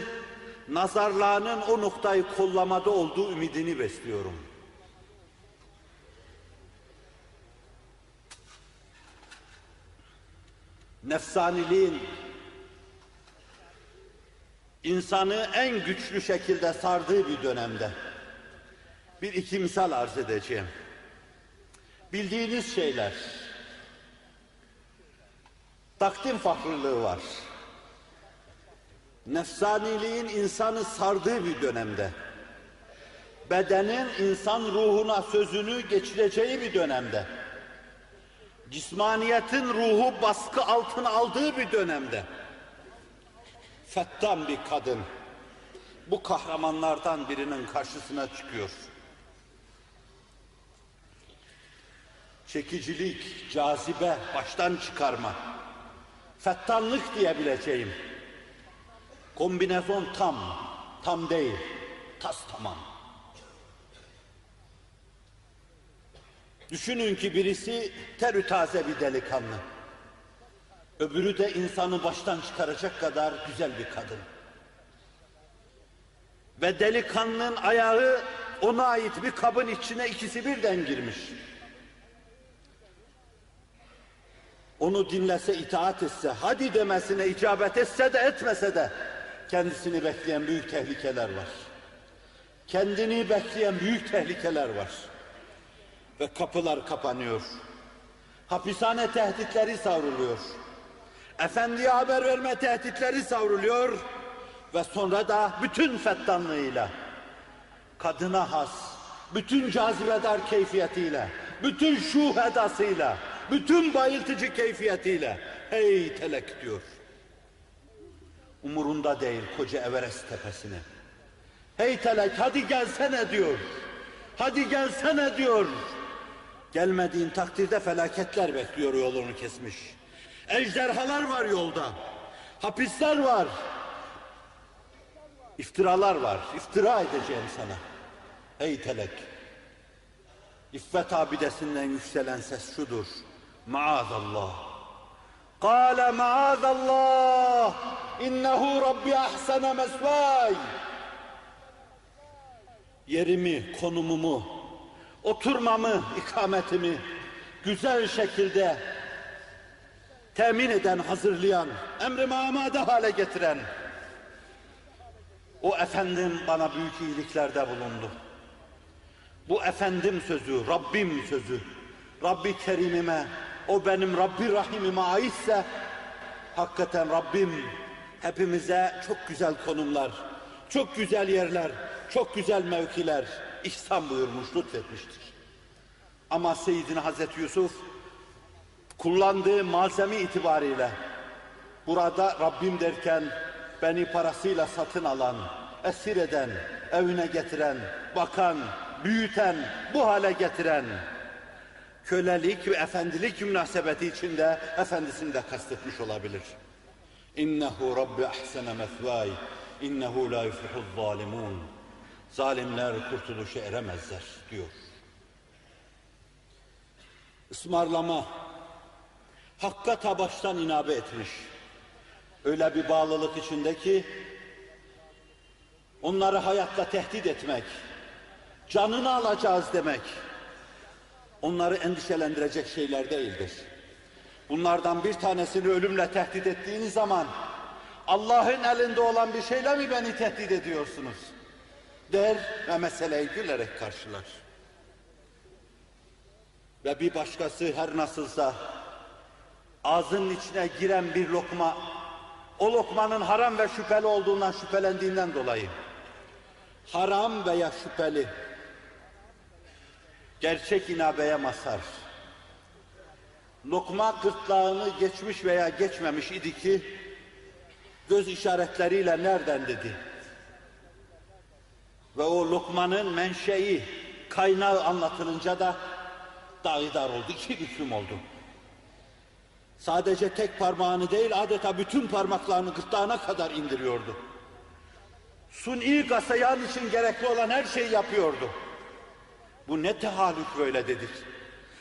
nazarlarının o noktayı kollamada olduğu ümidini besliyorum. Nefsaniliğin insanı en güçlü şekilde sardığı bir dönemde bir iki misal arz edeceğim. Bildiğiniz şeyler, takdim fakrılığı var. Nefsaniliğin insanı sardığı bir dönemde, bedenin insan ruhuna sözünü geçireceği bir dönemde, cismaniyetin ruhu baskı altına aldığı bir dönemde, fettan bir kadın bu kahramanlardan birinin karşısına çıkıyor. Çekicilik, cazibe, baştan çıkarma, fettanlık diyebileceğim. Kombinezon tam, tam değil, tas tamam. Düşünün ki birisi terü taze bir delikanlı. Öbürü de insanı baştan çıkaracak kadar güzel bir kadın. Ve delikanlının ayağı ona ait bir kabın içine ikisi birden girmiş. Onu dinlese, itaat etse, hadi demesine icabet etse de etmese de kendisini bekleyen büyük tehlikeler var. Kendini bekleyen büyük tehlikeler var. Ve kapılar kapanıyor. Hapishane tehditleri savruluyor. Efendiye haber verme tehditleri savruluyor. Ve sonra da bütün fettanlığıyla, kadına has, bütün cazibedar keyfiyetiyle, bütün şuh edasıyla, bütün bayıltıcı keyfiyetiyle hey telek diyor. Umurunda değil koca Everest tepesine. Hey telek hadi gelsene diyor. Hadi gelsene diyor. Gelmediğin takdirde felaketler bekliyor yolunu kesmiş. Ejderhalar var yolda. Hapisler var. İftiralar var. İftira edeceğim sana. Ey telek. İffet abidesinden yükselen ses şudur. Maazallah. Kale maazallah. İnnehu Rabbi ahsene mesvay. Yerimi, konumumu, oturmamı, ikametimi güzel şekilde temin eden, hazırlayan, emri amade hale getiren o efendim bana büyük iyiliklerde bulundu. Bu efendim sözü, Rabbim sözü, Rabbi Kerim'ime, o benim Rabbi Rahim'ime aitse, hakikaten Rabbim hepimize çok güzel konumlar, çok güzel yerler, çok güzel mevkiler ihsan buyurmuş, lütfetmiştir. Ama Seyyidina Hazreti Yusuf kullandığı malzeme itibariyle burada Rabbim derken beni parasıyla satın alan, esir eden, evine getiren, bakan, büyüten, bu hale getiren kölelik ve efendilik münasebeti içinde efendisini de kastetmiş olabilir. İnnehu Rabbi ahsene mesvay, innehu la yuflihul zalimun. Zalimler kurtuluşa eremezler diyor. Ismarlama, hakka tabaştan inabe etmiş. Öyle bir bağlılık içindeki onları hayatla tehdit etmek, canını alacağız demek, onları endişelendirecek şeyler değildir. Bunlardan bir tanesini ölümle tehdit ettiğiniz zaman Allah'ın elinde olan bir şeyle mi beni tehdit ediyorsunuz? Der ve meseleyi gülerek karşılar. Ve bir başkası her nasılsa ağzının içine giren bir lokma o lokmanın haram ve şüpheli olduğundan şüphelendiğinden dolayı haram veya şüpheli gerçek inabeye masar. Lokma gırtlağını geçmiş veya geçmemiş idi ki göz işaretleriyle nereden dedi. Ve o lokmanın menşei, kaynağı anlatılınca da dağidar oldu, iki büklüm oldu. Sadece tek parmağını değil adeta bütün parmaklarını gırtlağına kadar indiriyordu. Suni gasayan için gerekli olan her şeyi yapıyordu. Bu ne tehallük böyle dedik.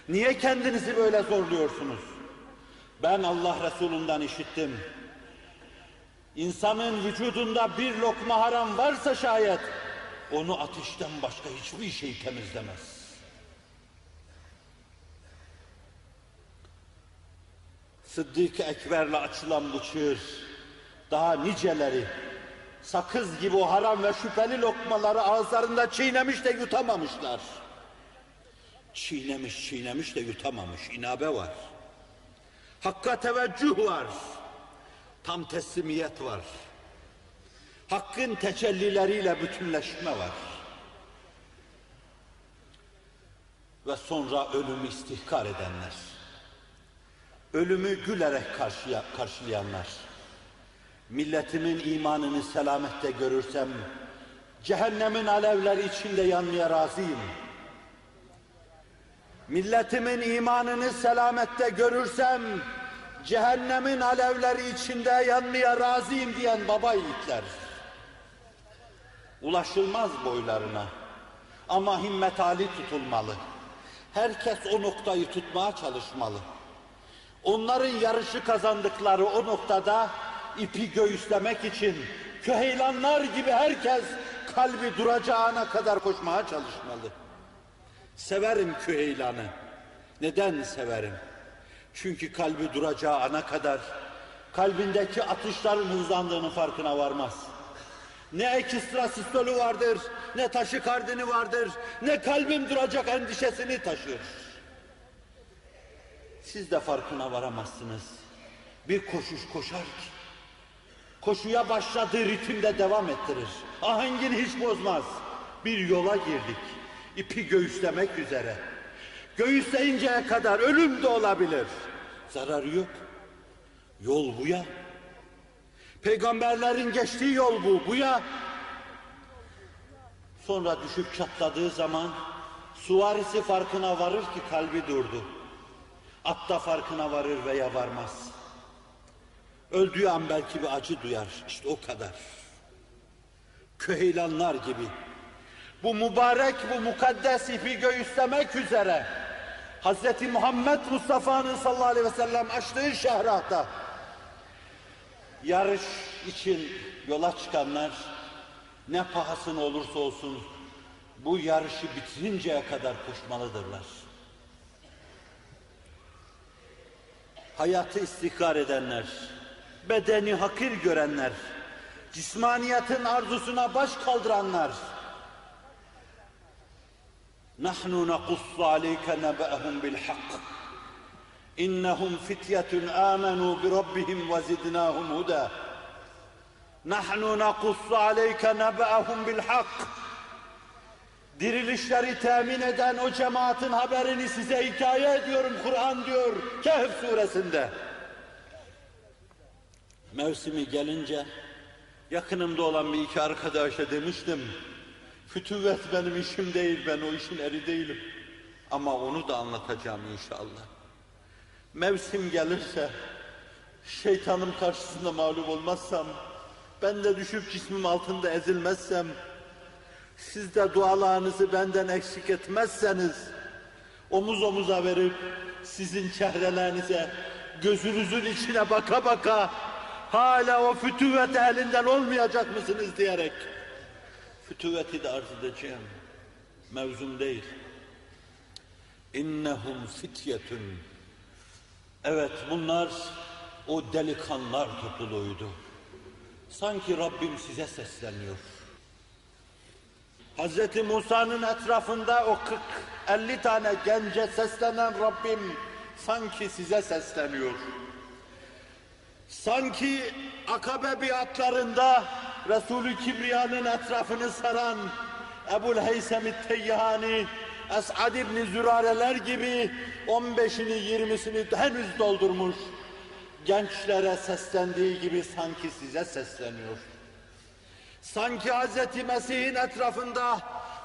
Niye kendinizi böyle zorluyorsunuz? Ben Allah Resulü'nden işittim. İnsanın vücudunda bir lokma haram varsa şayet onu ateşten başka hiçbir şey temizlemez. Sıddık Ekber'le açılan bu çığır daha niceleri sakız gibi o haram ve şüpheli lokmaları ağızlarında çiğnemiş de yutamamışlar. Çiğnemiş çiğnemiş de yutamamış inabe var. Hakka teveccüh var. Tam teslimiyet var. Hakkın tecellileriyle bütünleşme var. Ve sonra ölümü istihkar edenler. Ölümü gülerek karşıya, karşılayanlar. Milletimin imanını selamette görürsem, cehennemin alevleri içinde yanmaya razıyım. Milletimin imanını selamette görürsem, cehennemin alevleri içinde yanmaya razıyım diyen baba yiğitler. Ulaşılmaz boylarına ama himmet hali tutulmalı. Herkes o noktayı tutmaya çalışmalı. Onların yarışı kazandıkları o noktada ipi göğüslemek için köheylanlar gibi herkes kalbi duracağına kadar koşmaya çalışmalı. Severim küheylanı. Neden severim? Çünkü kalbi duracağı ana kadar kalbindeki atışların hızlandığının farkına varmaz. Ne ekstra sistolu vardır, ne taşikardini vardır, ne kalbim duracak endişesini taşır. Siz de farkına varamazsınız. Bir koşuş koşar ki, koşuya başladığı ritimde devam ettirir. Ahengini hiç bozmaz. Bir yola girdik, ipi göğüslemek üzere. Göğüsleyinceye kadar ölüm de olabilir. Zararı yok. Yol bu ya. Peygamberlerin geçtiği yol bu, bu ya. Sonra düşüp çatladığı zaman suvarisi farkına varır ki kalbi durdu. At da farkına varır veya varmaz. Öldüğü an belki bir acı duyar. İşte o kadar. Köheylanlar gibi. Bu mübarek, bu mukaddes ipi göğüslemek üzere Hz. Muhammed Mustafa'nın sallallahu aleyhi ve sellem açtığı şehrata yarış için yola çıkanlar ne pahasına olursa olsun bu yarışı bitirinceye kadar koşmalıdırlar. Hayatı istihkar edenler, bedeni hakir görenler, cismaniyetin arzusuna baş kaldıranlar, نحن نقص عليك نبأهم بالحق إنهم فتية آمنوا بربهم وزدناهم هدى نحن نقص عليك نبأهم بالحق Dirilişleri temin eden o cemaatin haberini size hikaye ediyorum Kur'an diyor Kehf suresinde. Mevsimi gelince yakınımda olan bir iki arkadaşa demiştim. Fütüvvet benim işim değil, ben o işin eri değilim. Ama onu da anlatacağım inşallah. Mevsim gelirse, şeytanım karşısında mağlup olmazsam, ben de düşüp cismim altında ezilmezsem, siz de dualarınızı benden eksik etmezseniz, omuz omuza verip sizin çehrelerinize, gözünüzün içine baka baka, hala o fütüvvet elinden olmayacak mısınız diyerek, fütüvveti de arz edeceğim. Mevzum değil. İnnehum fityetun. Evet bunlar o delikanlar topluluğuydu. Sanki Rabbim size sesleniyor. Hz. Musa'nın etrafında o 40-50 tane gence seslenen Rabbim sanki size sesleniyor. Sanki akabe biatlarında Resulü Kibriya'nın etrafını saran Ebul Heysem-i Teyyhani, Es'ad İbni Zürareler gibi 15'ini 20'sini henüz doldurmuş. Gençlere seslendiği gibi sanki size sesleniyor. Sanki Hz. Mesih'in etrafında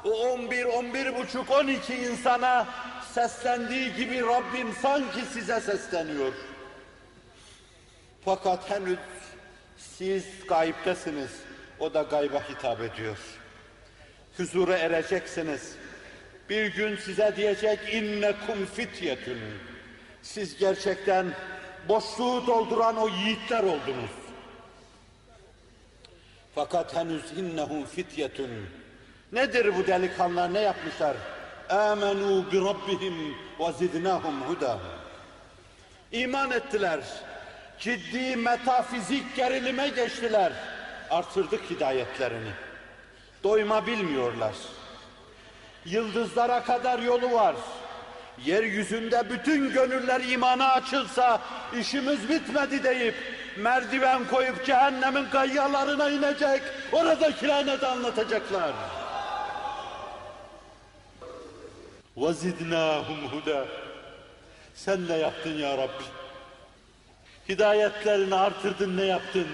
o 11, 11 buçuk, 12 insana seslendiği gibi Rabbim sanki size sesleniyor. Fakat henüz siz gayiptesiniz. O da gayba hitap ediyor. Huzura ereceksiniz. Bir gün size diyecek innekum fityetun. Siz gerçekten boşluğu dolduran o yiğitler oldunuz. Fakat henüz innehum fityetun. Nedir bu delikanlılar ne yapmışlar? Amenu bi rabbihim ve zidnahum huda. İman ettiler. Ciddi metafizik gerilime geçtiler. Artırdık hidayetlerini. Doyma bilmiyorlar. Yıldızlara kadar yolu var. Yeryüzünde bütün gönüller imana açılsa işimiz bitmedi deyip merdiven koyup cehennemin kayyalarına inecek. Oradaki laneti anlatacaklar. وَزِدْنَاهُمْ huda. Sen ne yaptın ya Rabbi? Hidayetlerini artırdın ne yaptın?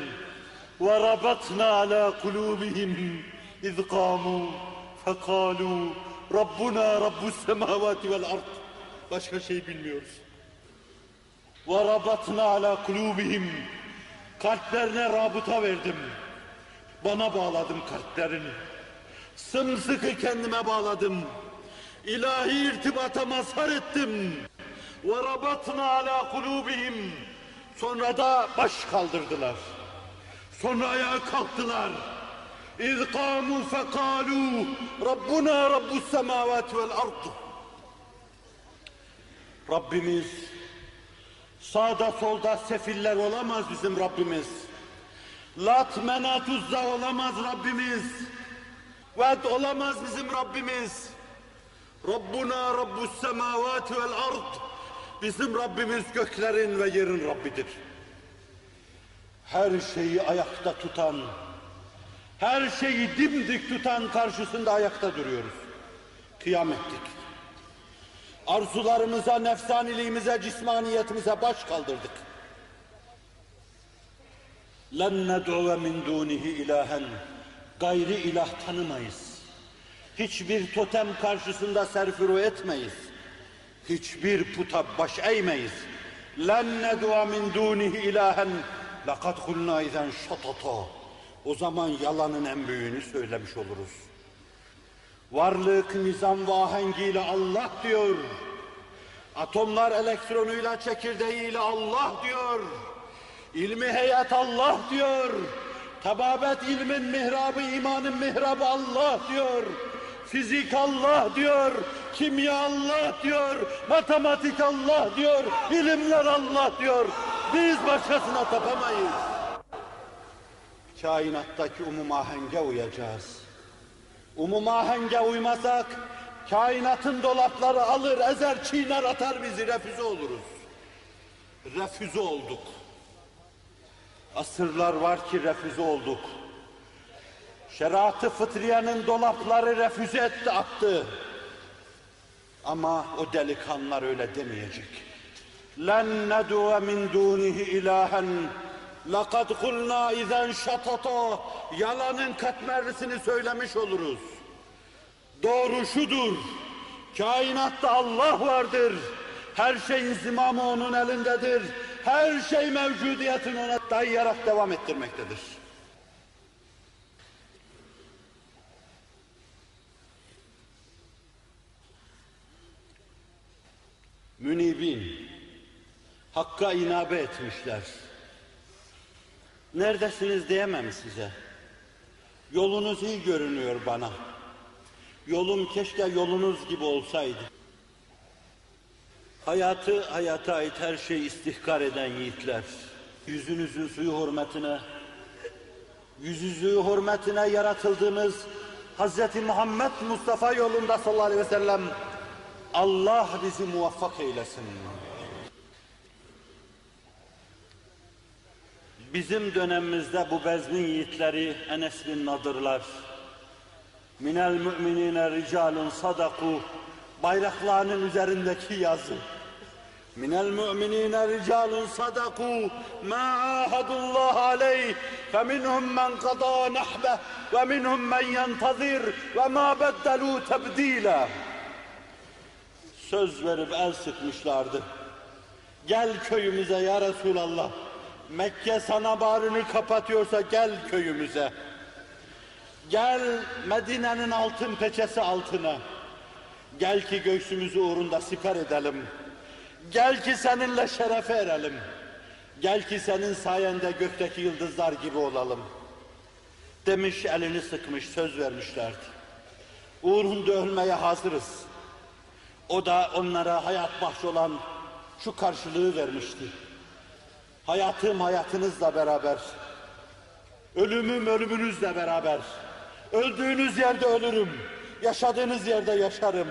وَرَبَطْنَا عَلَى قُلُوبِهِمْ اِذْ قَامُوا فَقَالُوا Rabbuna Rabbus semavati vel ard. Başka şey bilmiyoruz. Ve rabatna ala kulubihim. Kalplerine rabıta verdim. Bana bağladım kalplerini. Sımsıkı kendime bağladım. İlahi irtibata mazhar ettim. Ve rabatna ala kulubihim. Sonra da baş kaldırdılar. Sonra ayağa kalktılar. اِذْ قَامُوا فَقَالُوا رَبُّنَا رَبُّ السَّمَاوَاتِ وَالْأَرْضِ Rabbimiz sağda solda sefiller olamaz bizim Rabbimiz. Lat menat uzza olamaz Rabbimiz. Ved olamaz bizim Rabbimiz. Rabbuna Rabbus semavati vel ard. Bizim Rabbimiz göklerin ve yerin Rabbidir. Her şeyi ayakta tutan, her şeyi dimdik tutan karşısında ayakta duruyoruz. Kıyam ettik. Arzularımıza, nefsaniliğimize, cismaniyetimize baş kaldırdık. لَنْ نَدْعُوَ مِنْ دُونِهِ ilahen Gayri ilah tanımayız. Hiçbir totem karşısında serfuru etmeyiz. Hiçbir puta baş eğmeyiz. لَنْ نَدْعُوَ مِنْ دُونِهِ ilahen لَقَدْ قُلْنَا اِذَنْ شَطَطًا o zaman yalanın en büyüğünü söylemiş oluruz. Varlık, nizam ve ahengiyle Allah diyor. Atomlar elektronuyla, çekirdeğiyle Allah diyor. İlmi heyet Allah diyor. Tababet ilmin mihrabı, imanın mihrabı Allah diyor. Fizik Allah diyor. Kimya Allah diyor. Matematik Allah diyor. ilimler Allah diyor. Biz başkasına tapamayız Kainattaki umum ahenge uyacağız. Umum ahenge uymasak, kainatın dolapları alır, ezer, çiğner, atar bizi, refüze oluruz. Refüze olduk. Asırlar var ki refüze olduk. Şeriatı fıtriyenin dolapları refüze etti, attı. Ama o delikanlılar öyle demeyecek. لَنْ نَدُوَ مِنْ دُونِهِ ilahen لَقَدْ قُلْنَا اِذَنْ شَطَطًا Yalanın katmerlisini söylemiş oluruz. Doğru şudur. Kainatta Allah vardır. Her şeyin zimamı onun elindedir. Her şey mevcudiyetin ona dayayarak devam ettirmektedir. Münibin, Hakka inabe etmişler. Neredesiniz diyemem size. Yolunuz iyi görünüyor bana. Yolum keşke yolunuz gibi olsaydı. Hayatı, hayata ait her şeyi istihkar eden yiğitler. Yüzünüzün suyu hürmetine, yüzüzüğü hürmetine yaratıldığımız Hz. Muhammed Mustafa yolunda sallallahu aleyhi ve sellem Allah bizi muvaffak eylesin. Bizim dönemimizde bu bezmin yiğitleri Enes bin Nadırlar, minel müminine ricalun sadaku bayraklarının üzerindeki yazı. Minel müminine ricalun sadaku ma ahadullah aleyh feminhum men qada nahbeh ve minhum men yentazir ve ma beddelu tebdila. Söz verip el sıkmışlardı. Gel köyümüze ya Resulallah. Mekke sana bağrını kapatıyorsa gel köyümüze. Gel Medine'nin altın peçesi altına. Gel ki göğsümüzü uğrunda siper edelim. Gel ki seninle şerefe erelim. Gel ki senin sayende gökteki yıldızlar gibi olalım. Demiş elini sıkmış söz vermişlerdi. Uğrunda ölmeye hazırız. O da onlara hayat bahşolan şu karşılığı vermişti. Hayatım hayatınızla beraber. Ölümüm ölümünüzle beraber. Öldüğünüz yerde ölürüm. Yaşadığınız yerde yaşarım.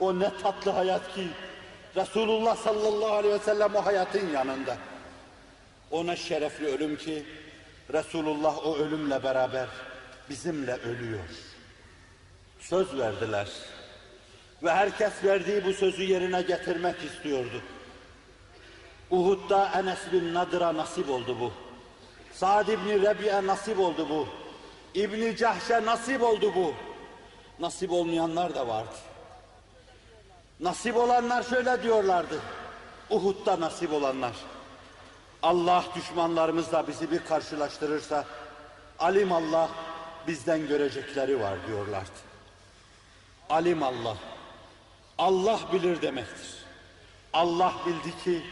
O ne tatlı hayat ki Resulullah sallallahu aleyhi ve sellem o hayatın yanında. O ne şerefli ölüm ki Resulullah o ölümle beraber bizimle ölüyor. Söz verdiler. Ve herkes verdiği bu sözü yerine getirmek istiyordu. Uhud'da Enes bin Nadır'a nasip oldu bu. Sa'd ibn Rebi'e nasip oldu bu. İbn Cahş'e nasip oldu bu. Nasip olmayanlar da vardı. Nasip olanlar şöyle diyorlardı. Uhud'da nasip olanlar. Allah düşmanlarımızla bizi bir karşılaştırırsa alim Allah bizden görecekleri var diyorlardı. Alim Allah. Allah bilir demektir. Allah bildi ki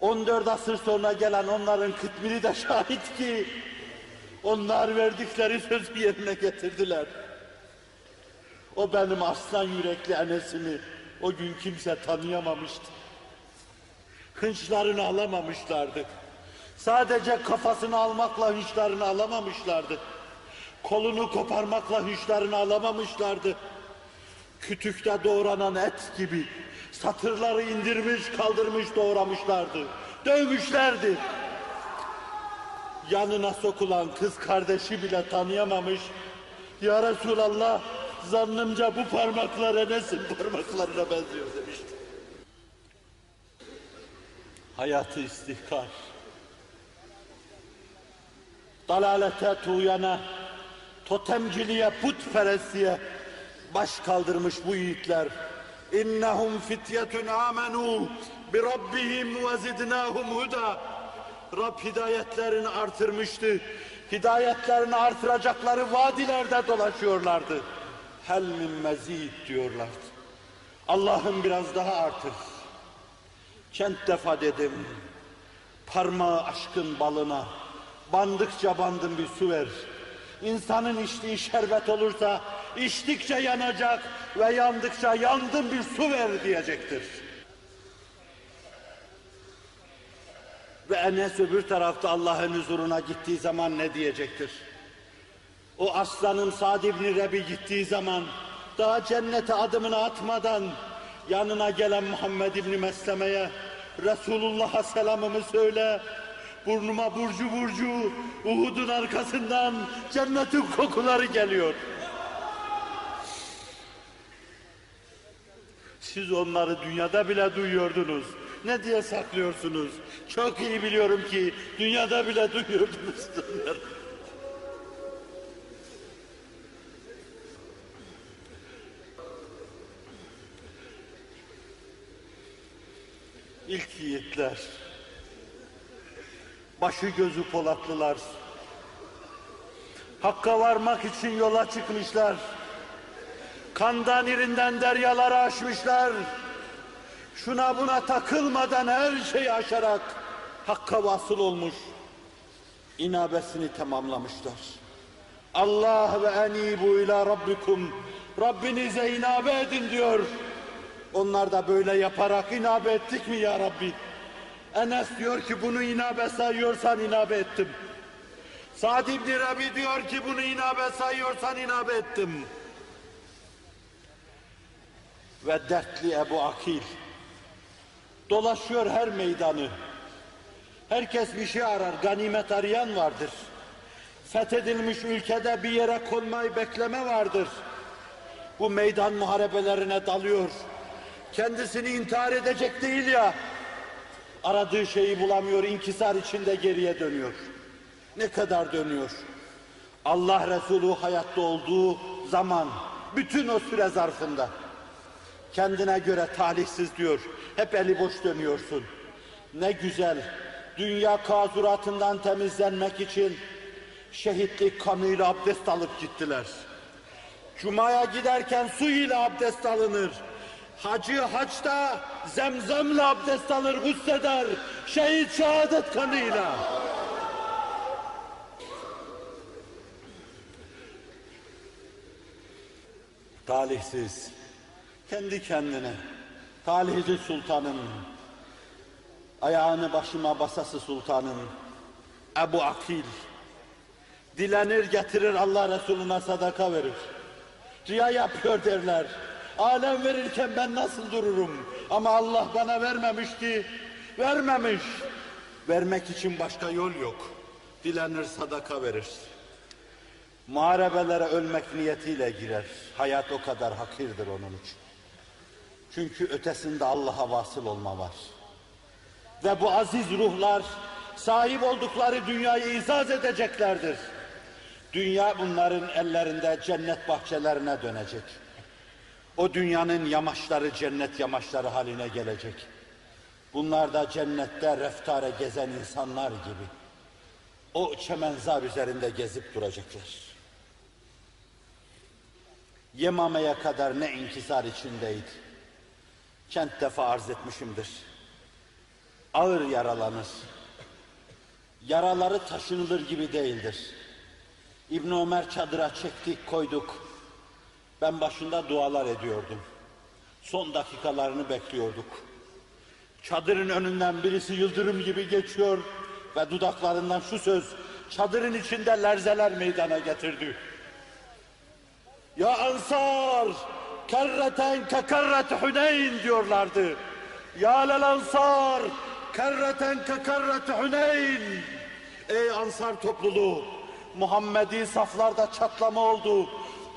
14 asır sonra gelen onların kıtmiri de şahit ki onlar verdikleri sözü yerine getirdiler. O benim aslan yürekli Enes'imi o gün kimse tanıyamamıştı. Hınçlarını alamamışlardı. Sadece kafasını almakla hünçlerini alamamışlardı. Kolunu koparmakla hünçlerini alamamışlardı. Kütükte doğranan et gibi satırları indirmiş kaldırmış doğramışlardı. Dövmüşlerdi. Yanına sokulan kız kardeşi bile tanıyamamış. Ya Resulallah zannımca bu parmaklar Enes'in parmaklarına benziyor demişti. Hayatı istihkar. Dalalete, tuğyana, totemciliğe, putperestliğe baş kaldırmış bu yiğitler. Amenu bi rabbihim ve zidnahum huda. Rab hidayetlerini artırmıştı. Hidayetlerini artıracakları vadilerde dolaşıyorlardı. Hel min mezid diyorlardı. Allah'ım biraz daha artır. Kent defa dedim. Parmağı aşkın balına. Bandıkça bandım bir su ver. İnsanın içtiği şerbet olursa içtikçe yanacak ve yandıkça yandım bir su ver diyecektir. Ve Enes öbür tarafta Allah'ın huzuruna gittiği zaman ne diyecektir? O aslanım Sa'd ibn Rebi gittiği zaman daha cennete adımını atmadan yanına gelen Muhammed ibn Mesleme'ye Resulullah'a selamımı söyle. Burnuma burcu burcu Uhud'un arkasından cennetin kokuları geliyor. Siz onları dünyada bile duyuyordunuz. Ne diye saklıyorsunuz? Çok iyi biliyorum ki dünyada bile duyuyordunuz. İlk yiğitler, başı gözü Polatlılar, Hakka varmak için yola çıkmışlar. Kandan irinden deryaları aşmışlar. Şuna buna takılmadan her şeyi aşarak Hakka vasıl olmuş. İnabesini tamamlamışlar. Allah ve enibu ila rabbikum. Rabbinize inabe edin diyor. Onlar da böyle yaparak inabe ettik mi ya Rabbi? Enes diyor ki bunu inabe sayıyorsan inabe ettim. Sa'd ibn Rabi diyor ki bunu inabe sayıyorsan inabe ettim. Ve dertli Ebu Akil dolaşıyor her meydanı. Herkes bir şey arar, ganimet arayan vardır. Fethedilmiş ülkede bir yere konmayı bekleme vardır. Bu meydan muharebelerine dalıyor. Kendisini intihar edecek değil ya. Aradığı şeyi bulamıyor, inkisar içinde geriye dönüyor. Ne kadar dönüyor? Allah Resulü hayatta olduğu zaman, bütün o süre zarfında kendine göre talihsiz diyor. Hep eli boş dönüyorsun. Ne güzel. Dünya kazuratından temizlenmek için şehitlik kanıyla abdest alıp gittiler. Cuma'ya giderken su ile abdest alınır. Hacı haçta zemzemle abdest alır, gusleder. Şehit şehadet kanıyla. Talihsiz, kendi kendine, talihli sultanım, ayağını başıma basası sultanım, Ebu Akil, dilenir getirir Allah Resulüne sadaka verir. Riya yapıyor derler. Alem verirken ben nasıl dururum? Ama Allah bana vermemiş ki, vermemiş. Vermek için başka yol yok. Dilenir sadaka verir. Muharebelere ölmek niyetiyle girer. Hayat o kadar hakirdir onun için. Çünkü ötesinde Allah'a vasıl olma var. Ve bu aziz ruhlar sahip oldukları dünyayı izaz edeceklerdir. Dünya bunların ellerinde cennet bahçelerine dönecek. O dünyanın yamaçları cennet yamaçları haline gelecek. Bunlar da cennette reftare gezen insanlar gibi. O çemenzar üzerinde gezip duracaklar. Yemame'ye kadar ne inkisar içindeydi. Kent defa arz etmişimdir. Ağır yaralanır. Yaraları taşınılır gibi değildir. İbn Ömer çadıra çektik koyduk. Ben başında dualar ediyordum. Son dakikalarını bekliyorduk. Çadırın önünden birisi yıldırım gibi geçiyor. ve dudaklarından şu söz çadırın içinde lerzeler meydana getirdi. Ya Ansar, kerreten kekerret Huneyn diyorlardı. Ya lel Ansar, kerreten kekerret Huneyn. Ey Ansar topluluğu, Muhammedi saflarda çatlama oldu.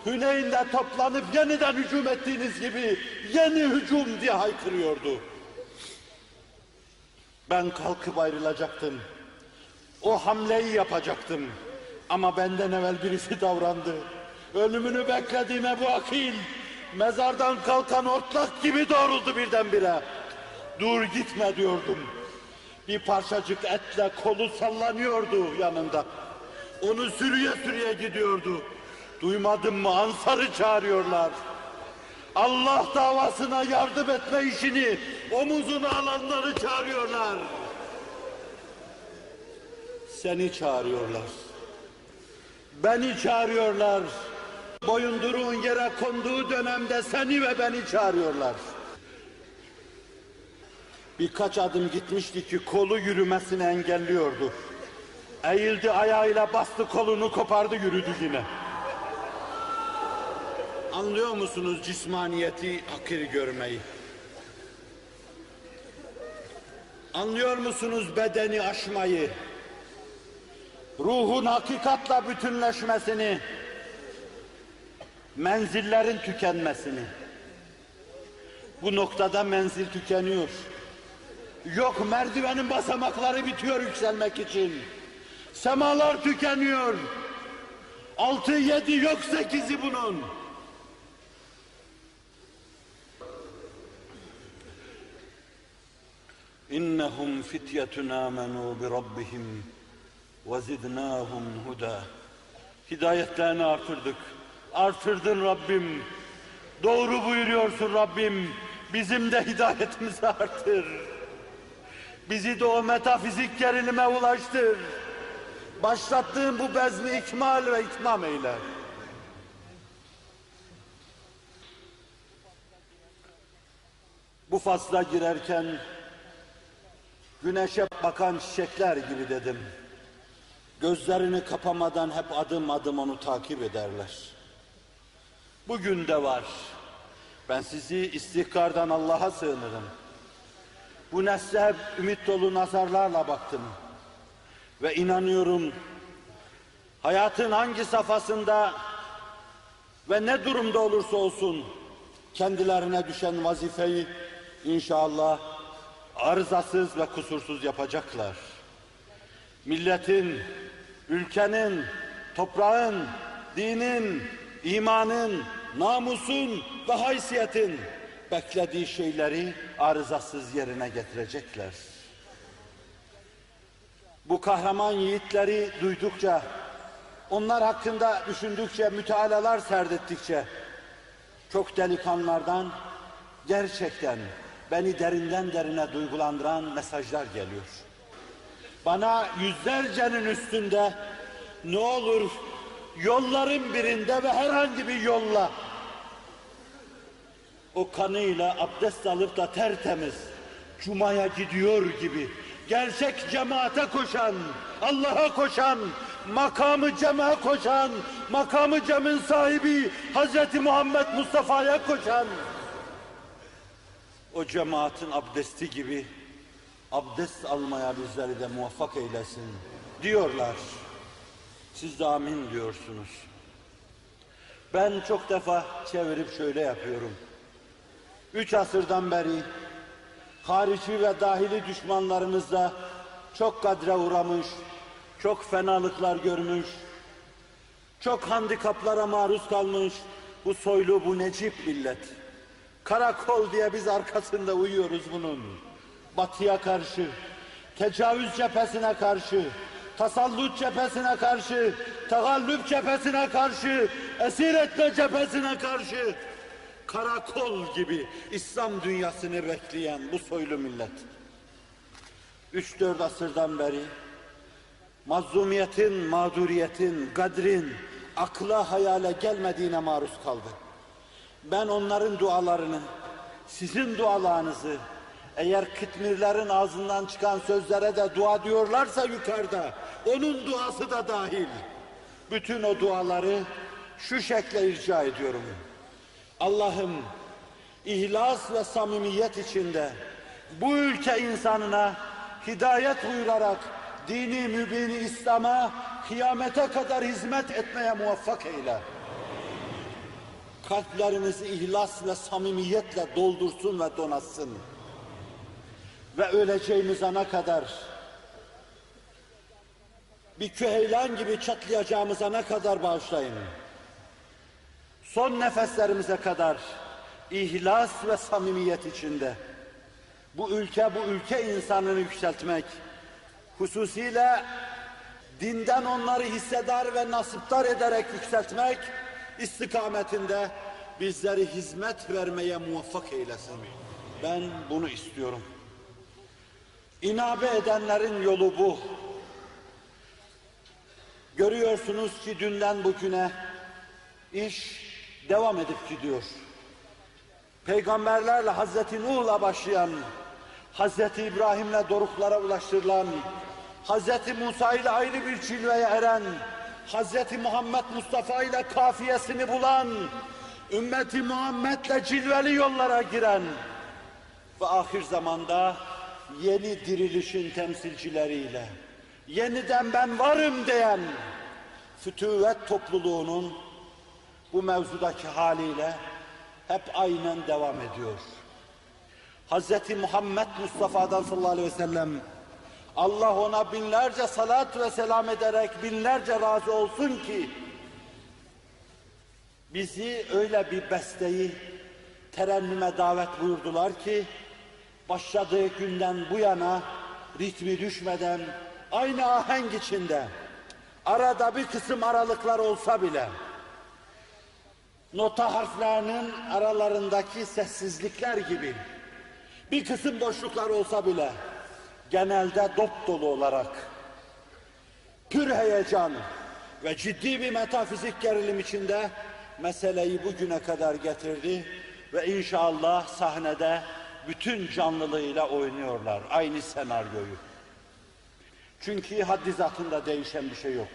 Hüneyn'de toplanıp yeniden hücum ettiğiniz gibi yeni hücum diye haykırıyordu. Ben kalkıp ayrılacaktım. O hamleyi yapacaktım. Ama benden evvel birisi davrandı. Ölümünü beklediğim Ebu Akil, mezardan kalkan ortlak gibi doğruldu birdenbire. Dur gitme diyordum. Bir parçacık etle kolu sallanıyordu yanında. Onu sürüye sürüye gidiyordu. Duymadın mı Ansar'ı çağırıyorlar. Allah davasına yardım etme işini omuzuna alanları çağırıyorlar. Seni çağırıyorlar. Beni çağırıyorlar. Boyunduruğun yere konduğu dönemde seni ve beni çağırıyorlar. Birkaç adım gitmişti ki kolu yürümesini engelliyordu. Eğildi ayağıyla bastı kolunu kopardı yürüdü yine. Anlıyor musunuz cismaniyeti hakir görmeyi? Anlıyor musunuz bedeni aşmayı? Ruhun hakikatla bütünleşmesini, menzillerin tükenmesini. Bu noktada menzil tükeniyor. Yok merdivenin basamakları bitiyor yükselmek için. Semalar tükeniyor. Altı yedi yok sekizi bunun. İnnehum fityetun amenu bi rabbihim ve zidnahum huda. Hidayetlerini artırdık. Artırdın Rabbim. Doğru buyuruyorsun Rabbim. Bizim de hidayetimizi artır. Bizi de o metafizik gerilime ulaştır. Başlattığın bu bezmi ikmal ve itmam eyle. Bu fasla girerken güneşe bakan çiçekler gibi dedim. Gözlerini kapamadan hep adım adım onu takip ederler. Bugün de var. Ben sizi istihkardan Allah'a sığınırım. Bu nesle hep ümit dolu nazarlarla baktım. Ve inanıyorum hayatın hangi safhasında ve ne durumda olursa olsun kendilerine düşen vazifeyi inşallah arızasız ve kusursuz yapacaklar. Milletin, ülkenin, toprağın, dinin, imanın, namusun ve haysiyetin beklediği şeyleri arızasız yerine getirecekler. Bu kahraman yiğitleri duydukça, onlar hakkında düşündükçe, mütealalar serdettikçe, çok delikanlılardan gerçekten beni derinden derine duygulandıran mesajlar geliyor. Bana yüzlercenin üstünde ne olur yolların birinde ve herhangi bir yolla o kanıyla abdest alıp da tertemiz Cuma'ya gidiyor gibi gerçek cemaate koşan, Allah'a koşan, makamı cema'a koşan, makamı cem'in sahibi Hazreti Muhammed Mustafa'ya koşan o cemaatin abdesti gibi abdest almaya bizleri de muvaffak eylesin diyorlar. Siz de amin diyorsunuz. Ben çok defa çevirip şöyle yapıyorum. Üç asırdan beri harici ve dahili düşmanlarımızla çok kadre uğramış, çok fenalıklar görmüş, çok handikaplara maruz kalmış bu soylu, bu necip millet. Karakol diye biz arkasında uyuyoruz bunun. Batıya karşı, tecavüz cephesine karşı, tasallut cephesine karşı, tagallüp cephesine karşı, esir etme cephesine karşı, karakol gibi İslam dünyasını bekleyen bu soylu millet. Üç dört asırdan beri mazlumiyetin, mağduriyetin, gadrin akla hayale gelmediğine maruz kaldı. Ben onların dualarını, sizin dualarınızı, Eğer kıtmirlerin ağzından çıkan sözlere de dua diyorlarsa yukarıda, onun duası da dahil. Bütün o duaları şu şekle irca ediyorum. Allah'ım ihlas ve samimiyet içinde bu ülke insanına hidayet buyurarak dini mübini İslam'a kıyamete kadar hizmet etmeye muvaffak eyle. Kalplerimizi ihlas ve samimiyetle doldursun ve donatsın. Ve öleceğimiz ana kadar bir küheylan gibi çatlayacağımız ana kadar bağışlayın. Son nefeslerimize kadar ihlas ve samimiyet içinde bu ülke bu ülke insanını yükseltmek, hususiyle dinden onları hissedar ve nasiptar ederek yükseltmek istikametinde bizleri hizmet vermeye muvaffak eylesin. Ben bunu istiyorum. İnabe edenlerin yolu bu. Görüyorsunuz ki dünden bugüne iş devam edip gidiyor. Peygamberlerle Hazreti Nuh'la başlayan, Hazreti İbrahim'le doruklara ulaştırılan, Hazreti Musa ile ayrı bir cilveye eren, Hazreti Muhammed Mustafa ile kafiyesini bulan, ümmeti Muhammed'le cilveli yollara giren ve ahir zamanda yeni dirilişin temsilcileriyle, yeniden ben varım diyen fütüvet topluluğunun bu mevzudaki haliyle hep aynen devam ediyor. Hz. Muhammed Mustafa'dan sallallahu aleyhi ve sellem Allah ona binlerce salat ve selam ederek binlerce razı olsun ki bizi öyle bir besteyi terennüme davet buyurdular ki başladığı günden bu yana ritmi düşmeden aynı ahenk içinde arada bir kısım aralıklar olsa bile nota harflerinin aralarındaki sessizlikler gibi bir kısım boşluklar olsa bile genelde dop dolu olarak pür heyecan ve ciddi bir metafizik gerilim içinde meseleyi bugüne kadar getirdi ve inşallah sahnede bütün canlılığıyla oynuyorlar aynı senaryoyu. Çünkü haddi zatında değişen bir şey yok.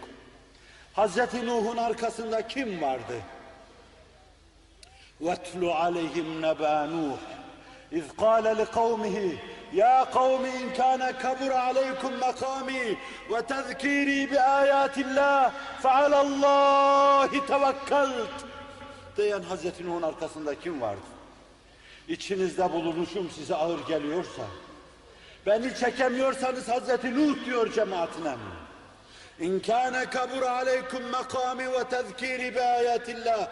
Hazreti Nuh'un arkasında kim vardı? وَاتْلُ عَلَيْهِمْ نَبَى نُوحٍ إِذْ قَالَ لِقَوْمِهِ يَا قَوْمِ إِنْ كَانَ كَبُرَ عَلَيْكُمْ مَقَامِي وَتَذْكِيرِي بِآيَاتِ اللّٰهِ فَعَلَى اللّٰهِ تَوَكَّلْتُ diyen Hazreti Nuh'un arkasında kim vardı? İçinizde bulunuşum size ağır geliyorsa, beni çekemiyorsanız Hazreti Nuh diyor cemaatine. İn kâne kabur aleykum makami ve tezkiri bi ayatillah.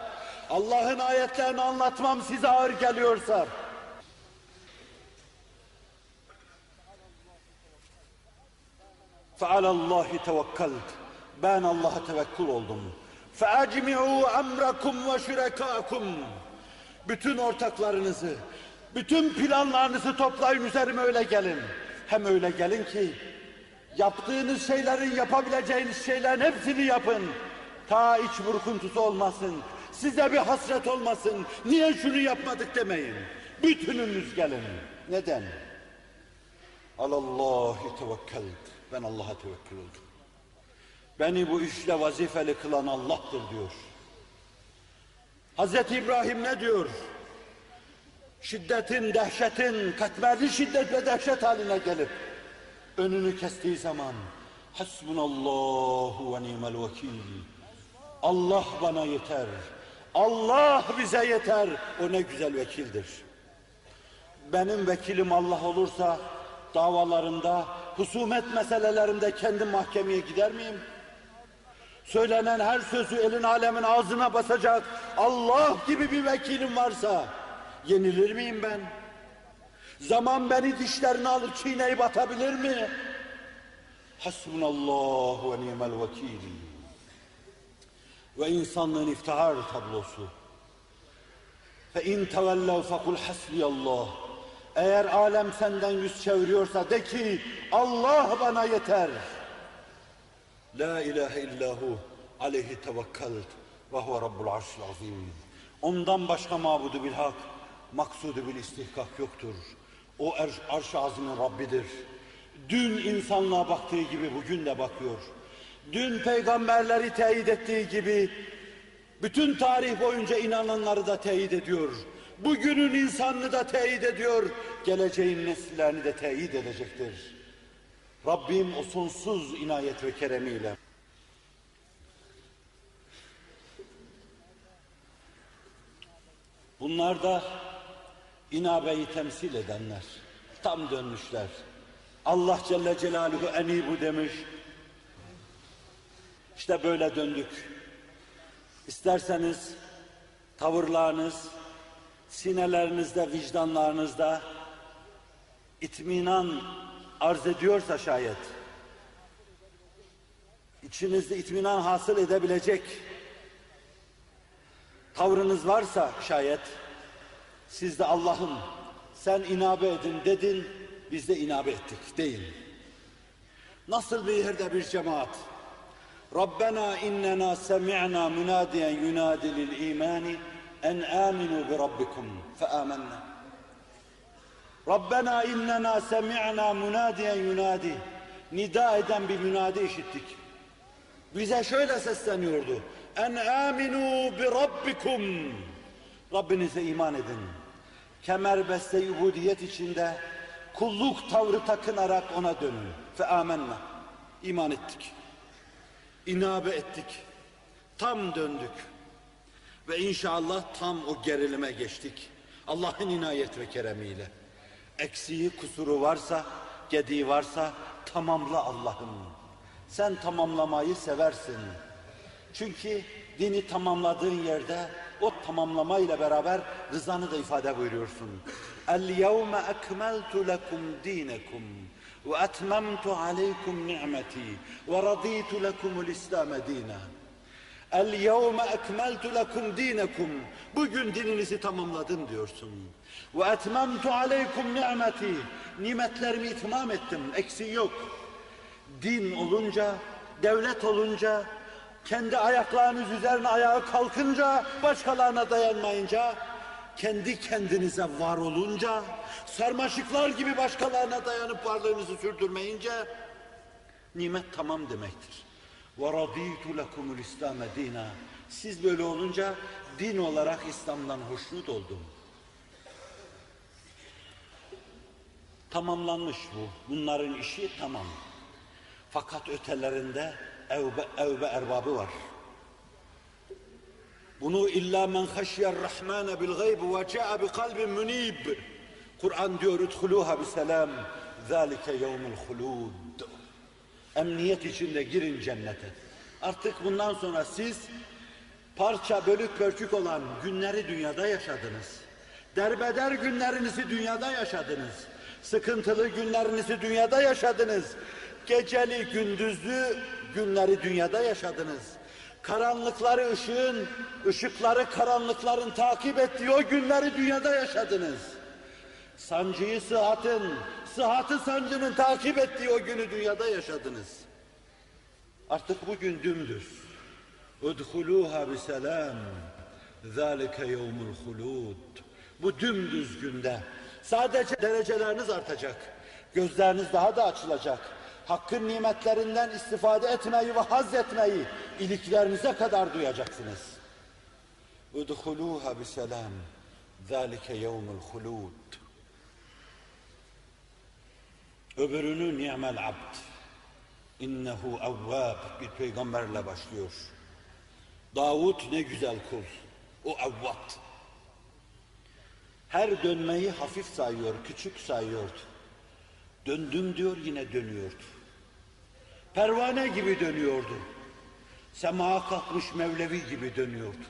Allah'ın ayetlerini anlatmam size ağır geliyorsa, فَعَلَى اللّٰهِ تَوَكَّلْتُ Ben Allah'a tevekkül oldum. فَاَجْمِعُوا اَمْرَكُمْ وَشُرَكَاكُمْ bütün ortaklarınızı, bütün planlarınızı toplayın üzerime öyle gelin. Hem öyle gelin ki yaptığınız şeylerin, yapabileceğiniz şeylerin hepsini yapın. Ta iç burkuntusu olmasın, size bir hasret olmasın. Niye şunu yapmadık demeyin. Bütününüz gelin. Neden? Alallahi tevekkelt. Ben Allah'a tevekkül oldum. Beni bu işle vazifeli kılan Allah'tır diyor. Hazreti İbrahim ne diyor? Şiddetin, dehşetin, katmerli şiddet ve dehşet haline gelip önünü kestiği zaman Hasbunallahu ve nimel vekil. Allah bana yeter. Allah bize yeter. O ne güzel vekildir. Benim vekilim Allah olursa davalarımda, husumet meselelerimde kendim mahkemeye gider miyim? Söylenen her sözü elin alemin ağzına basacak Allah gibi bir vekilim varsa yenilir miyim ben? Zaman beni dişlerine alıp çiğneyip atabilir mi? Hasbunallahu ve nimel vekil. Ve insanlığın iftihar tablosu. Fe in tevellev fekul hasbiyallah. Eğer alem senden yüz çeviriyorsa de ki Allah bana yeter. La ilahe illahu aleyhi tevekkelt ve huve rabbul arşil azim. Ondan başka mabudu bil hak, maksudu bil istihkak yoktur. O er- arş-ı azimin Rabbidir. Dün insanlığa baktığı gibi bugün de bakıyor. Dün peygamberleri teyit ettiği gibi bütün tarih boyunca inananları da teyit ediyor. Bugünün insanını da teyit ediyor. Geleceğin nesillerini de teyit edecektir. Rabbim o sonsuz inayet ve keremiyle. Bunlar da inabeyi temsil edenler. Tam dönmüşler. Allah Celle Celaluhu enibu demiş. İşte böyle döndük. İsterseniz tavırlarınız, sinelerinizde, vicdanlarınızda itminan arz ediyorsa şayet, içinizde itminan hasıl edebilecek tavrınız varsa şayet, siz de Allah'ım sen inabe edin dedin, biz de inabe ettik değil. Nasıl bir yerde bir cemaat, Rabbena innena semi'na münadiyen yunadi lil imani en aminu bi rabbikum fe amennâ. Rabbena innena semi'na münadiyen yunadi. Nida eden bir münadi işittik. Bize şöyle sesleniyordu. En aminu bi rabbikum. Rabbinize iman edin. Kemerbeste ubudiyet içinde kulluk tavrı takınarak ona dönün. Fe amennâ. İman ettik. İnabe ettik. Tam döndük. Ve inşallah tam o gerilime geçtik. Allah'ın inayet ve keremiyle. Eksiği, kusuru varsa, gediği varsa tamamla Allah'ım. Sen tamamlamayı seversin. Çünkü dini tamamladığın yerde o tamamlamayla beraber rızanı da ifade buyuruyorsun. El yevme ekmeltu lekum dinekum ve etmemtu aleykum ni'meti ve raditu lekumul İslam'e dina. El yevme ekmeltu lekum dinekum. Bugün dininizi tamamladım diyorsun. Ve etmemtu aleykum ni'meti. Nimetlerimi itmam ettim. Eksiği yok. Din olunca, devlet olunca, kendi ayaklarınız üzerine ayağa kalkınca, başkalarına dayanmayınca, kendi kendinize var olunca, sarmaşıklar gibi başkalarına dayanıp varlığınızı sürdürmeyince, nimet tamam demektir. وَرَضِيتُ لَكُمُ الْاِسْلَامَ dina. Siz böyle olunca din olarak İslam'dan hoşnut oldum. Tamamlanmış bu. Bunların işi tamam. Fakat ötelerinde evbe, evbe erbabı var. Bunu illa men haşyer rahmane bil gayb ve ca'a bi kalbin munib. Kur'an diyor udhuluha bi selam. Zalike yevmul hulud. Emniyet içinde girin cennete. Artık bundan sonra siz parça bölük pörçük olan günleri dünyada yaşadınız. Derbeder günlerinizi dünyada yaşadınız. Sıkıntılı günlerinizi dünyada yaşadınız. Geceli gündüzlü günleri dünyada yaşadınız. Karanlıkları ışığın, ışıkları karanlıkların takip ettiği o günleri dünyada yaşadınız. Sancıyı sıhhatın, sıhhatı sancının takip ettiği o günü dünyada yaşadınız. Artık bugün dümdüz. Udhuluha bi selam. Zalike yevmul hulud. Bu dümdüz günde sadece dereceleriniz artacak. Gözleriniz daha da açılacak. Hakkın nimetlerinden istifade etmeyi ve haz etmeyi iliklerinize kadar duyacaksınız. Bi selam. Zalike yevmul hulud. Öbürünü ni'mel abd. İnnehu evvab bir peygamberle başlıyor. Davut ne güzel kul. O evvab. Her dönmeyi hafif sayıyor, küçük sayıyordu. Döndüm diyor yine dönüyordu. Pervane gibi dönüyordu. Semaha kalkmış Mevlevi gibi dönüyordu.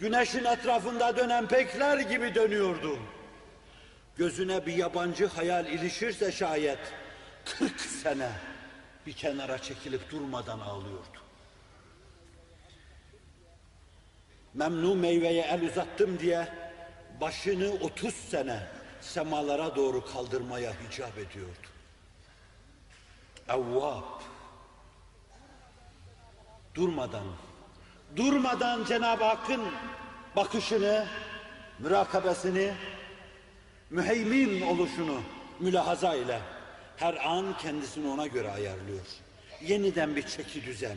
Güneşin etrafında dönen pekler gibi dönüyordu. Gözüne bir yabancı hayal ilişirse şayet 40 sene bir kenara çekilip durmadan ağlıyordu. Memnu meyveye el uzattım diye başını 30 sene semalara doğru kaldırmaya hicap ediyordu. Evvab. Durmadan, durmadan Cenab-ı Hakk'ın bakışını, mürakabesini, müheymin oluşunu mülahaza ile her an kendisini ona göre ayarlıyor. Yeniden bir çeki düzen.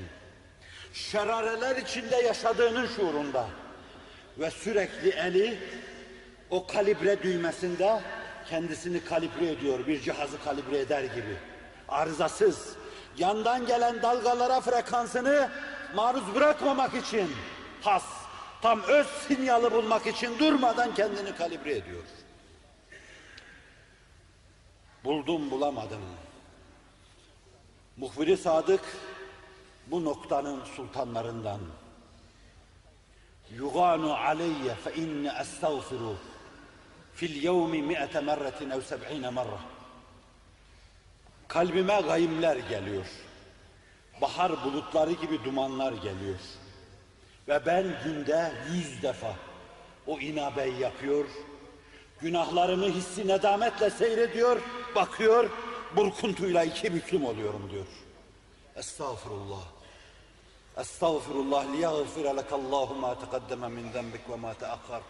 Şerareler içinde yaşadığının şuurunda ve sürekli eli o kalibre düğmesinde kendisini kalibre ediyor bir cihazı kalibre eder gibi. Arızasız, yandan gelen dalgalara frekansını maruz bırakmamak için has, tam öz sinyalı bulmak için durmadan kendini kalibre ediyor. Buldum bulamadım. Muhbiri Sadık bu noktanın sultanlarından. Yuganu aleyye fe inni estağfiru fil yevmi mi'ete merretin ev seb'ine merre. Kalbime gayimler geliyor. Bahar bulutları gibi dumanlar geliyor. Ve ben günde yüz defa o inabeyi yapıyor, günahlarımı hissi nedametle seyrediyor, bakıyor, burkuntuyla iki büklüm oluyorum diyor. Estağfurullah. Estağfurullah liyaghfira lekallahu ma teqaddeme min zenbik ve ma teakhar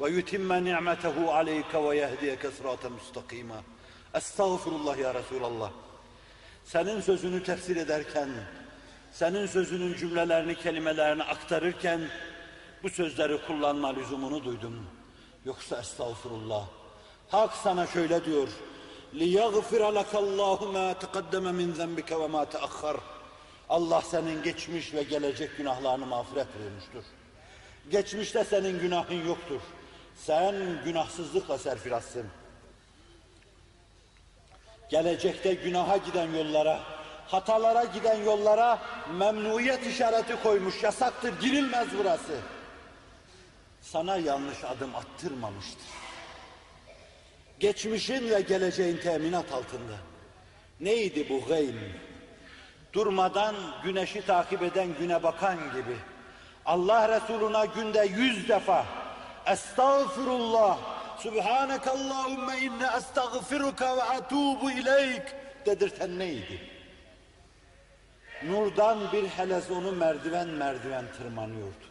ve yutimme ni'metehu aleyke ve yehdiyeke sıraten müstakima. Estağfurullah ya Resulallah. Senin sözünü tefsir ederken, senin sözünün cümlelerini, kelimelerini aktarırken bu sözleri kullanma lüzumunu duydum. Yoksa estağfurullah. Hak sana şöyle diyor. لِيَغْفِرَ لَكَ اللّٰهُ مَا تَقَدَّمَ مِنْ ذَنْبِكَ وَمَا تَأَخَّرَ Allah senin geçmiş ve gelecek günahlarını mağfiret buyurmuştur. Geçmişte senin günahın yoktur. Sen günahsızlıkla serfirassın. Gelecekte günaha giden yollara, hatalara giden yollara memnuniyet işareti koymuş. Yasaktır, girilmez burası. Sana yanlış adım attırmamıştır. Geçmişin ve geleceğin teminat altında. Neydi bu gaym? Durmadan güneşi takip eden güne bakan gibi. Allah Resuluna günde yüz defa Estağfirullah Subhaneke Allahümme inne estağfiruka ve atubu ileyk dedirten neydi? Nurdan bir helezonu merdiven merdiven tırmanıyordu.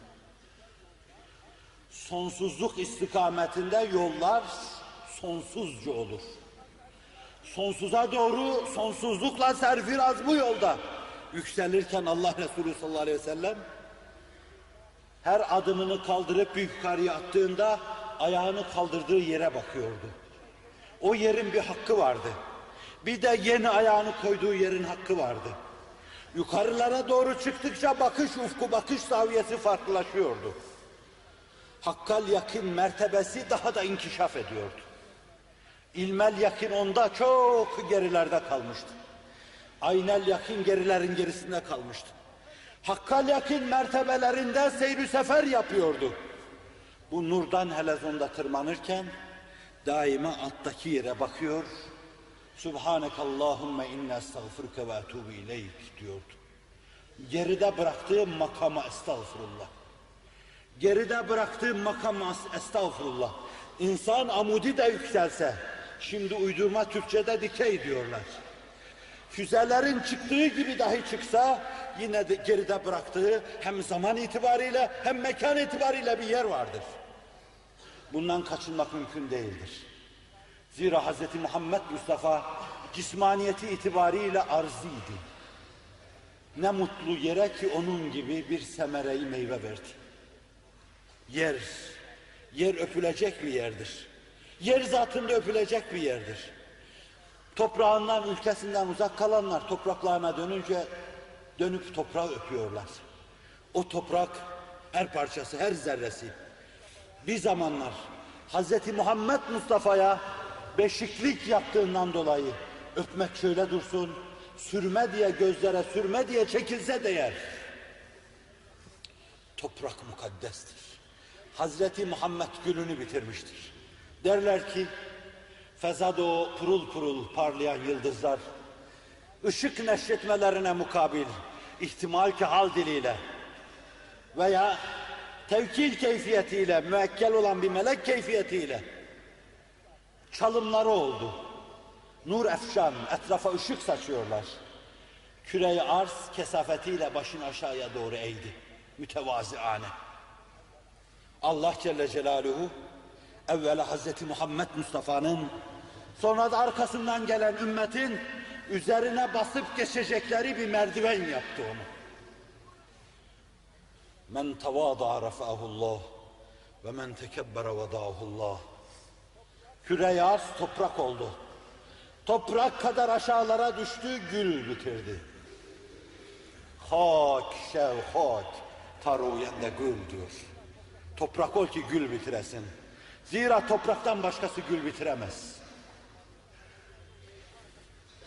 Sonsuzluk istikametinde yollar sonsuzca olur. Sonsuza doğru sonsuzlukla serfiraz bu yolda. Yükselirken Allah Resulü sallallahu aleyhi ve sellem her adımını kaldırıp yukarıya attığında ayağını kaldırdığı yere bakıyordu. O yerin bir hakkı vardı. Bir de yeni ayağını koyduğu yerin hakkı vardı. Yukarılara doğru çıktıkça bakış ufku, bakış zaviyesi farklılaşıyordu. Hakkal yakın mertebesi daha da inkişaf ediyordu. İlmel yakın onda çok gerilerde kalmıştı. Aynel yakın gerilerin gerisinde kalmıştı. Hakkal yakın mertebelerinde seyri sefer yapıyordu. Bu nurdan helezonda tırmanırken daima alttaki yere bakıyor. Subhaneke Allahümme inne estağfurke ve etubu ileyk diyordu. Geride bıraktığım makama estağfurullah. Geride bıraktığım makama estağfurullah. İnsan amudi de yükselse, şimdi uydurma Türkçe'de dikey diyorlar. Füzelerin çıktığı gibi dahi çıksa yine de geride bıraktığı hem zaman itibariyle hem mekan itibariyle bir yer vardır. Bundan kaçınmak mümkün değildir. Zira Hz. Muhammed Mustafa cismaniyeti itibariyle arziydi. Ne mutlu yere ki onun gibi bir semereyi meyve verdi. Yer, yer öpülecek bir yerdir. Yer zatında öpülecek bir yerdir. Toprağından, ülkesinden uzak kalanlar topraklarına dönünce dönüp toprağı öpüyorlar. O toprak her parçası, her zerresi. Bir zamanlar Hz. Muhammed Mustafa'ya beşiklik yaptığından dolayı öpmek şöyle dursun, sürme diye gözlere sürme diye çekilse değer. Toprak mukaddestir. Hazreti Muhammed gününü bitirmiştir. Derler ki fezada o purul purul parlayan yıldızlar ışık neşretmelerine mukabil ihtimal ki hal diliyle veya tevkil keyfiyetiyle müekkel olan bir melek keyfiyetiyle çalımları oldu. Nur efşan etrafa ışık saçıyorlar. Küreyi arz kesafetiyle başını aşağıya doğru eğdi. Mütevaziane. Allah Celle Celaluhu Evvela Hazreti Muhammed Mustafa'nın, sonra da arkasından gelen ümmetin üzerine basıp geçecekleri bir merdiven yaptı onu. Men tevâda'a rafa'ahullah ve men tekebbere vedâhullah. Küre yaz toprak oldu. Toprak kadar aşağılara düştü, gül bitirdi. Hak, şev, hak, taruyende gül diyor. Toprak ol ki gül bitiresin. Zira topraktan başkası gül bitiremez.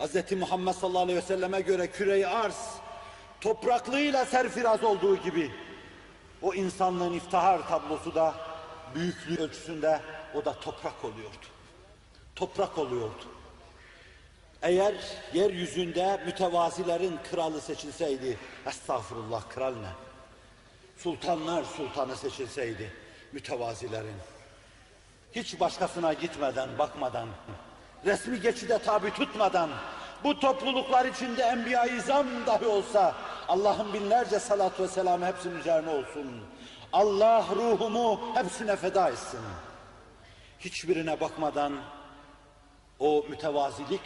Hz. Muhammed sallallahu aleyhi ve selleme göre küreyi arz, topraklığıyla serfiraz olduğu gibi, o insanlığın iftihar tablosu da büyüklüğü ölçüsünde o da toprak oluyordu. Toprak oluyordu. Eğer yeryüzünde mütevazilerin kralı seçilseydi, estağfurullah kral ne? Sultanlar sultanı seçilseydi, mütevazilerin. Hiç başkasına gitmeden, bakmadan, resmi geçide tabi tutmadan, bu topluluklar içinde enbiya-i izam dahi olsa, Allah'ın binlerce salat ve selamı hepsinin üzerine olsun. Allah ruhumu hepsine feda etsin. Hiçbirine bakmadan o mütevazilik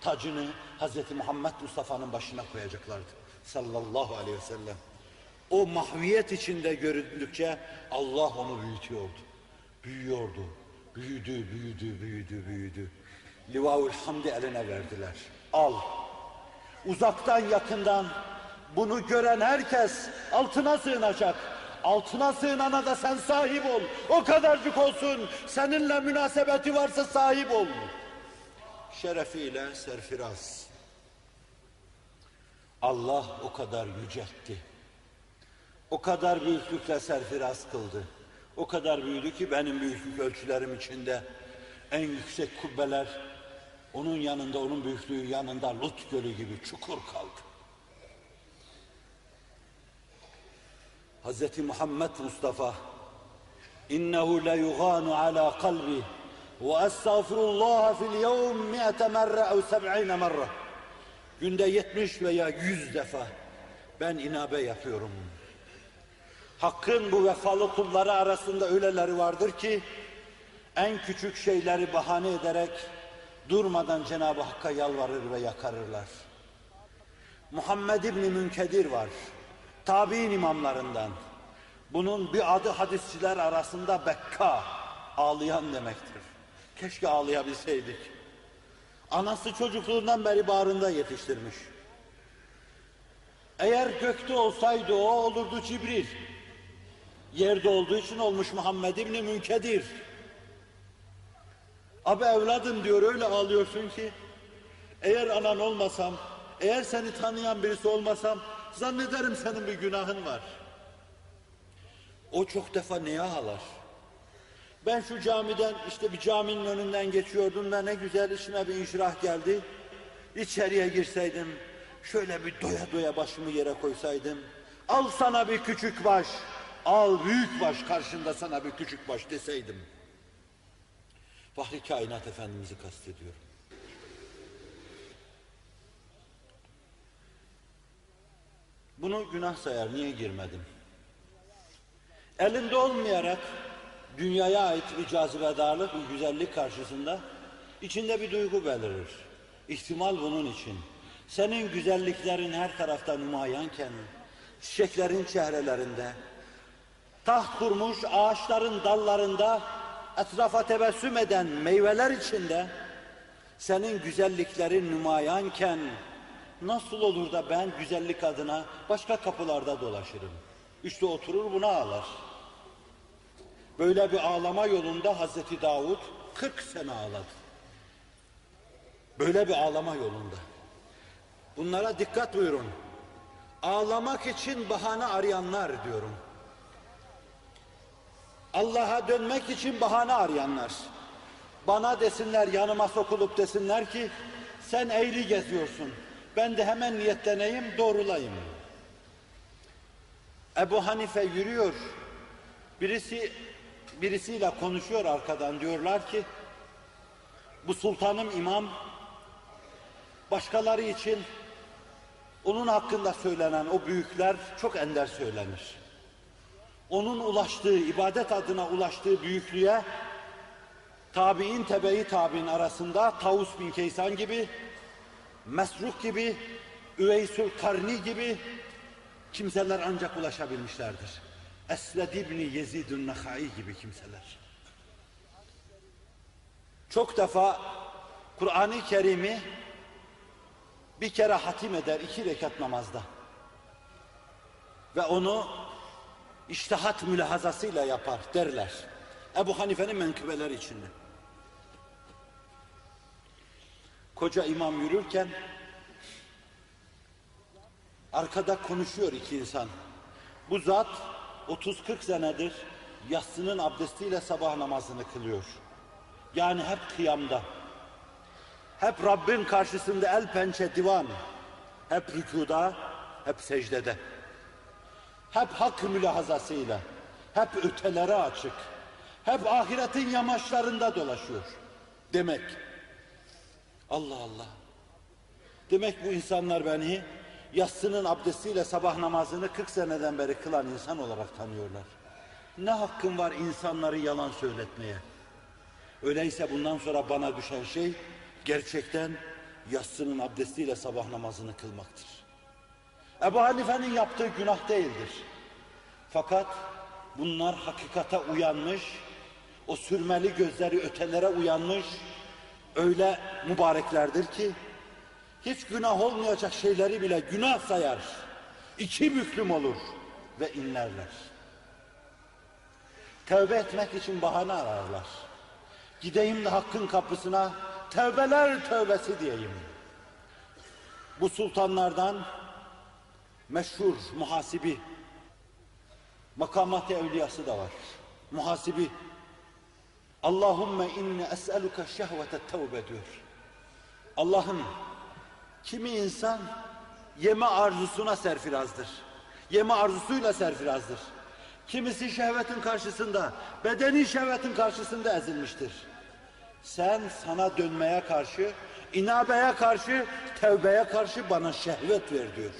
tacını Hz. Muhammed Mustafa'nın başına koyacaklardı. Sallallahu aleyhi ve sellem. O mahviyet içinde göründükçe Allah onu büyütüyordu. Büyüyordu. Büyüdü, büyüdü, büyüdü, büyüdü. Livaul Hamdi eline verdiler. Al. Uzaktan yakından bunu gören herkes altına sığınacak. Altına sığınana da sen sahip ol. O kadarcık olsun. Seninle münasebeti varsa sahip ol. Şerefiyle serfiraz. Allah o kadar yüceltti. O kadar büyüklükle serfiraz kıldı. O kadar büyüdü ki benim büyüklük ölçülerim içinde en yüksek kubbeler onun yanında, onun büyüklüğü yanında Lut Gölü gibi çukur kaldı. Hz. Muhammed Mustafa innehu le yuganu ala kalbi ve estağfirullah fil yevm mi'ete merre ev seb'ine merre günde yetmiş veya yüz defa ben inabe yapıyorum. Hakkın bu vefalı kulları arasında öyleleri vardır ki en küçük şeyleri bahane ederek durmadan Cenab-ı Hakk'a yalvarır ve yakarırlar. Muhammed İbni Münkedir var. Tabi'in imamlarından. Bunun bir adı hadisçiler arasında Bekka, ağlayan demektir. Keşke ağlayabilseydik. Anası çocukluğundan beri bağrında yetiştirmiş. Eğer gökte olsaydı o olurdu Cibril. Yerde olduğu için olmuş Muhammed İbni Münkedir. Abi evladım diyor öyle ağlıyorsun ki eğer anan olmasam, eğer seni tanıyan birisi olmasam zannederim senin bir günahın var. O çok defa neye ağlar? Ben şu camiden işte bir caminin önünden geçiyordum da ne güzel içime bir inşirah geldi. İçeriye girseydim, şöyle bir doya doya başımı yere koysaydım. Al sana bir küçük baş, al büyük baş karşında sana bir küçük baş deseydim. Fahri Kainat Efendimiz'i kastediyorum. Bunu günah sayar, niye girmedim? Elinde olmayarak dünyaya ait bir cazibedarlık, bir güzellik karşısında içinde bir duygu belirir. İhtimal bunun için. Senin güzelliklerin her tarafta nümayanken, çiçeklerin çehrelerinde, taht kurmuş ağaçların dallarında etrafa tebessüm eden meyveler içinde senin güzelliklerin nümayanken nasıl olur da ben güzellik adına başka kapılarda dolaşırım? İşte oturur buna ağlar. Böyle bir ağlama yolunda Hazreti Davud 40 sene ağladı. Böyle bir ağlama yolunda. Bunlara dikkat buyurun. Ağlamak için bahane arayanlar diyorum. Allah'a dönmek için bahane arayanlar. Bana desinler, yanıma sokulup desinler ki sen eğri geziyorsun. Ben de hemen niyetleneyim, doğrulayayım. Ebu Hanife yürüyor. Birisi birisiyle konuşuyor arkadan diyorlar ki bu sultanım imam başkaları için onun hakkında söylenen o büyükler çok ender söylenir. Onun ulaştığı, ibadet adına ulaştığı büyüklüğe tabi'in tebe-i tabi'in arasında Tavus bin Keysan gibi, Mesruk gibi, Üveysül Karni gibi kimseler ancak ulaşabilmişlerdir. Esled İbni Yezidun Nehai gibi kimseler. Çok defa Kur'an-ı Kerim'i bir kere hatim eder iki rekat namazda. Ve onu iştihat mülahazasıyla yapar derler. Ebu Hanife'nin menkıbeleri içinde. Koca imam yürürken arkada konuşuyor iki insan. Bu zat 30-40 senedir yatsının abdestiyle sabah namazını kılıyor. Yani hep kıyamda. Hep Rabbin karşısında el pençe divan. Hep rükuda, hep secdede. Hep hak mülahazasıyla, hep ötelere açık. Hep ahiretin yamaçlarında dolaşıyor. Demek. Allah Allah. Demek bu insanlar beni yatsının abdestiyle sabah namazını 40 seneden beri kılan insan olarak tanıyorlar. Ne hakkım var insanları yalan söyletmeye? Öyleyse bundan sonra bana düşen şey gerçekten yatsının abdestiyle sabah namazını kılmaktır. Ebu Hanife'nin yaptığı günah değildir. Fakat bunlar hakikate uyanmış, o sürmeli gözleri ötelere uyanmış, öyle mübareklerdir ki, hiç günah olmayacak şeyleri bile günah sayar. İki büklüm olur ve inlerler. Tövbe etmek için bahane ararlar. Gideyim de hakkın kapısına tövbeler tövbesi diyeyim. Bu sultanlardan meşhur muhasibi, makamat evliyası da var. Muhasibi, Allahümme inni es'eluke şehvete tevbe diyor. Allah'ım, kimi insan yeme arzusuna serfirazdır. Yeme arzusuyla serfirazdır. Kimisi şehvetin karşısında, bedeni şehvetin karşısında ezilmiştir. Sen sana dönmeye karşı, inabeye karşı, tevbeye karşı bana şehvet ver diyor.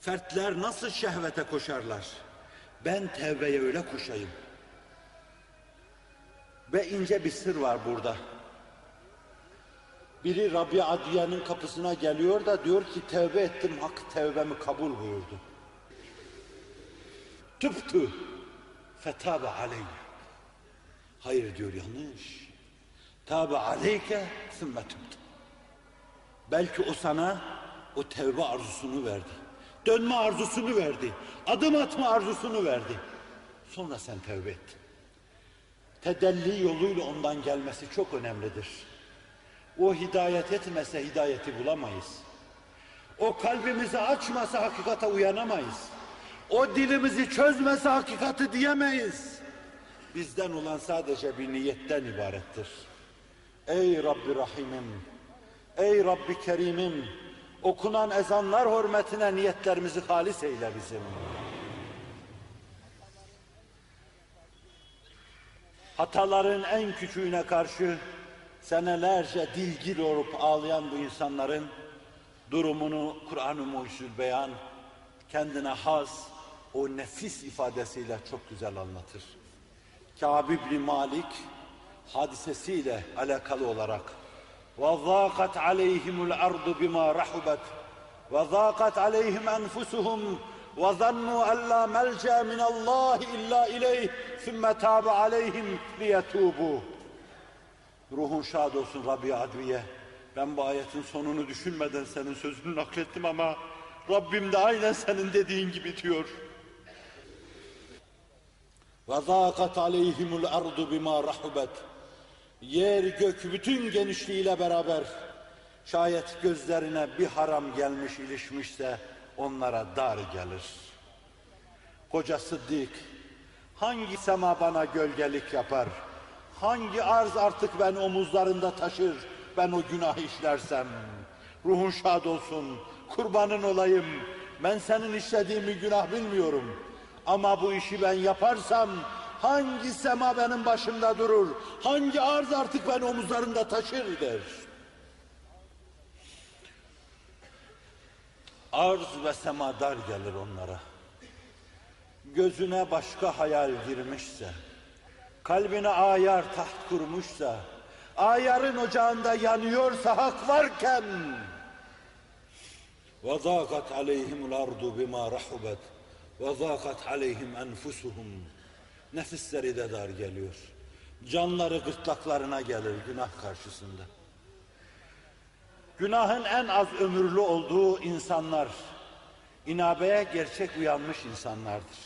Fertler nasıl şehvete koşarlar? Ben tevbeye öyle koşayım. Ve ince bir sır var burada. Biri Rabbi Adiye'nin kapısına geliyor da diyor ki tevbe ettim, hak tevbemi kabul buyurdu. Tüptü fetabe aleyh. Hayır diyor yanlış. Tabe aleyke sümme tüptü. Belki o sana o tevbe arzusunu verdi. Dönme arzusunu verdi. Adım atma arzusunu verdi. Sonra sen tevbe ettin. Tedelli yoluyla ondan gelmesi çok önemlidir. O hidayet etmese hidayeti bulamayız. O kalbimizi açmasa hakikate uyanamayız. O dilimizi çözmese hakikati diyemeyiz. Bizden olan sadece bir niyetten ibarettir. Ey Rabbi Rahimim, ey Rabbi Kerimim, okunan ezanlar hürmetine niyetlerimizi halis eyle bizim. Hataların en küçüğüne karşı senelerce dilgir olup ağlayan bu insanların durumunu Kur'an-ı Mucizül Beyan kendine has o nefis ifadesiyle çok güzel anlatır. Kâb ibn Malik hadisesiyle alakalı olarak وَضَاقَتْ عَلَيْهِمُ الْأَرْضُ بِمَا رَحُبَتْ وَضَاقَتْ عَلَيْهِمْ أَنْفُسُهُمْ وَظَنُّوا أَنْ لَا مَلْجَأَ مِنَ اللّٰهِ إِلَّا إِلَيْهِ ثُمَّ تَابَ عَلَيْهِمْ لِيَتُوبُوا Ruhun şad olsun Rabbi Adviye. Ben bu ayetin sonunu düşünmeden senin sözünü naklettim ama Rabbim de aynen senin dediğin gibi diyor. وَضَاقَتْ عَلَيْهِمُ الْأَرْضُ بِمَا رَحُبَتْ Yer gök bütün genişliğiyle beraber şayet gözlerine bir haram gelmiş ilişmişse onlara dar gelir. Koca Sıddık hangi sema bana gölgelik yapar? Hangi arz artık ben omuzlarında taşır ben o günah işlersem? Ruhun şad olsun, kurbanın olayım. Ben senin işlediğimi günah bilmiyorum. Ama bu işi ben yaparsam hangi sema benim başımda durur? Hangi arz artık ben omuzlarında taşır der. Arz ve sema dar gelir onlara. Gözüne başka hayal girmişse, kalbine ayar taht kurmuşsa, ayarın ocağında yanıyorsa hak varken, وَضَاقَتْ عَلَيْهِمُ الْأَرْضُ بِمَا رَحُبَتْ وَضَاقَتْ عَلَيْهِمْ أَنْفُسُهُمْ Nefisleri de dar geliyor. Canları gırtlaklarına gelir günah karşısında. Günahın en az ömürlü olduğu insanlar, inabeye gerçek uyanmış insanlardır.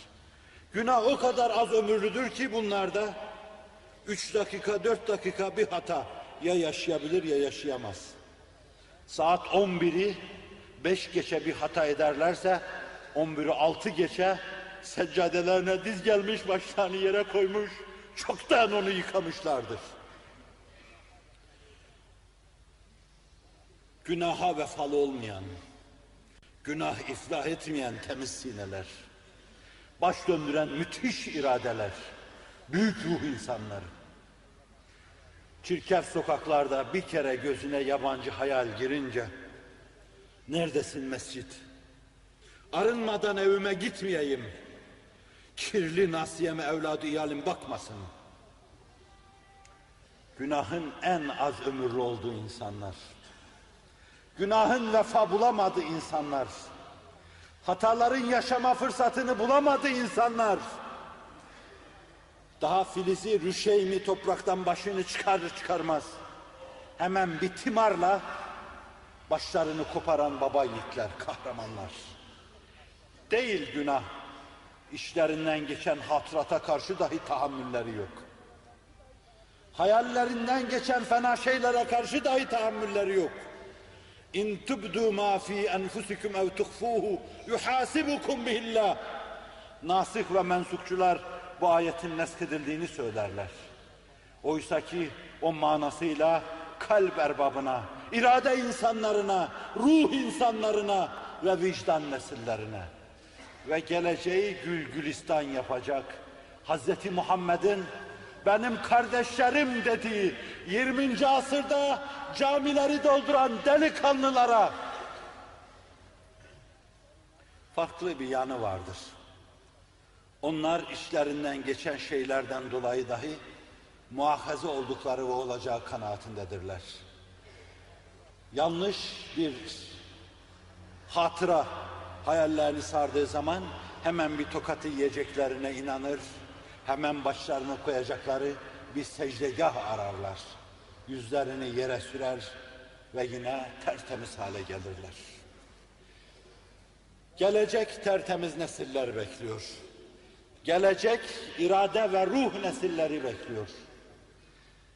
Günah o kadar az ömürlüdür ki bunlarda üç dakika, dört dakika bir hata ya yaşayabilir ya yaşayamaz. Saat 11'i beş geçe bir hata ederlerse 11'i altı geçe seccadelerine diz gelmiş başlarını yere koymuş çoktan onu yıkamışlardır. Günaha vefalı olmayan, günah iflah etmeyen temiz sineler, baş döndüren müthiş iradeler, büyük ruh insanları. Çirkef sokaklarda bir kere gözüne yabancı hayal girince, neredesin mescit? Arınmadan evime gitmeyeyim. Kirli nasiyeme evladı iyalim bakmasın. Günahın en az ömürlü olduğu insanlar. Günahın vefa bulamadığı insanlar. Hataların yaşama fırsatını bulamadığı insanlar. Daha filizi rüşeymi topraktan başını çıkarır çıkarmaz. Hemen bir timarla başlarını koparan baba yiğitler, kahramanlar. Değil günah, işlerinden geçen hatırata karşı dahi tahammülleri yok. Hayallerinden geçen fena şeylere karşı dahi tahammülleri yok. İn tubdu ma fi enfusikum ev tuhfuhu yuhasibukum bihillah. Nasih ve mensukçular bu ayetin neskedildiğini söylerler. Oysa ki o manasıyla kalp erbabına, irade insanlarına, ruh insanlarına ve vicdan nesillerine ve geleceği gül gülistan yapacak Hazreti Muhammed'in benim kardeşlerim dediği 20. asırda camileri dolduran delikanlılara farklı bir yanı vardır. Onlar işlerinden geçen şeylerden dolayı dahi muahaze oldukları ve olacağı kanaatindedirler. Yanlış bir hatıra hayallerini sardığı zaman hemen bir tokatı yiyeceklerine inanır, hemen başlarını koyacakları bir secdegah ararlar. Yüzlerini yere sürer ve yine tertemiz hale gelirler. Gelecek tertemiz nesiller bekliyor. Gelecek irade ve ruh nesilleri bekliyor.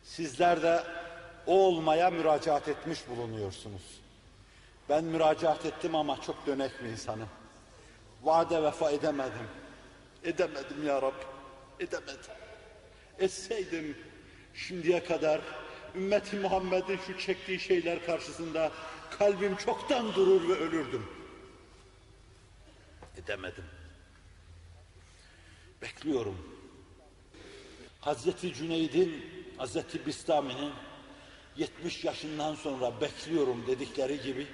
Sizler de o olmaya müracaat etmiş bulunuyorsunuz. Ben müracaat ettim ama çok dönek bir insanım. Vaade vefa edemedim. Edemedim ya Rabbi. Edemedim. Etseydim şimdiye kadar ümmeti Muhammed'in şu çektiği şeyler karşısında kalbim çoktan durur ve ölürdüm. Edemedim. Bekliyorum. Hazreti Cüneyd'in, Hazreti Bistami'nin 70 yaşından sonra bekliyorum dedikleri gibi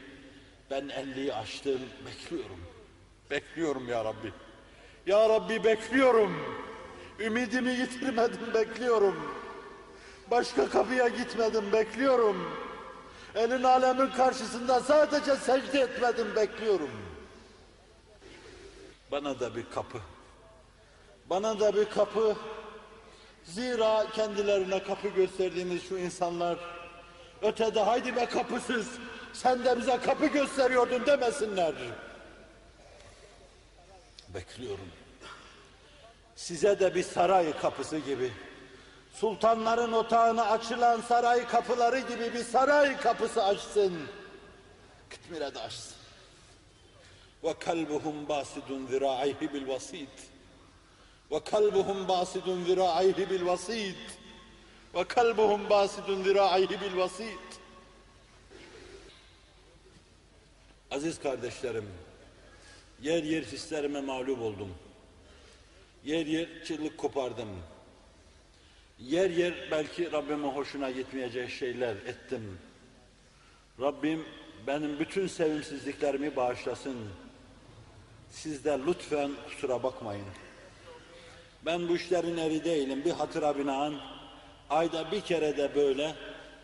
ben 50'yi aştım, bekliyorum. Bekliyorum ya Rabbi. Ya Rabbi bekliyorum. Ümidimi yitirmedim, bekliyorum. Başka kapıya gitmedim, bekliyorum. Elin alemin karşısında sadece secde etmedim, bekliyorum. Bana da bir kapı. Bana da bir kapı. Zira kendilerine kapı gösterdiğimiz şu insanlar ötede haydi be kapısız sen de bize kapı gösteriyordun demesinler. Bekliyorum. Size de bir saray kapısı gibi, sultanların otağına açılan saray kapıları gibi bir saray kapısı açsın. Kıtmire de açsın. Ve kalbuhum basidun zira'ayhi bil vasit. Ve kalbuhum basidun zira'ayhi bil vasit. Ve kalbuhum basidun zira'ayhi bil vasit. Aziz kardeşlerim, yer yer hislerime mağlup oldum. Yer yer çığlık kopardım. Yer yer belki Rabbimin hoşuna gitmeyecek şeyler ettim. Rabbim benim bütün sevimsizliklerimi bağışlasın. Siz de lütfen kusura bakmayın. Ben bu işlerin eri değilim. Bir hatıra binaen ayda bir kere de böyle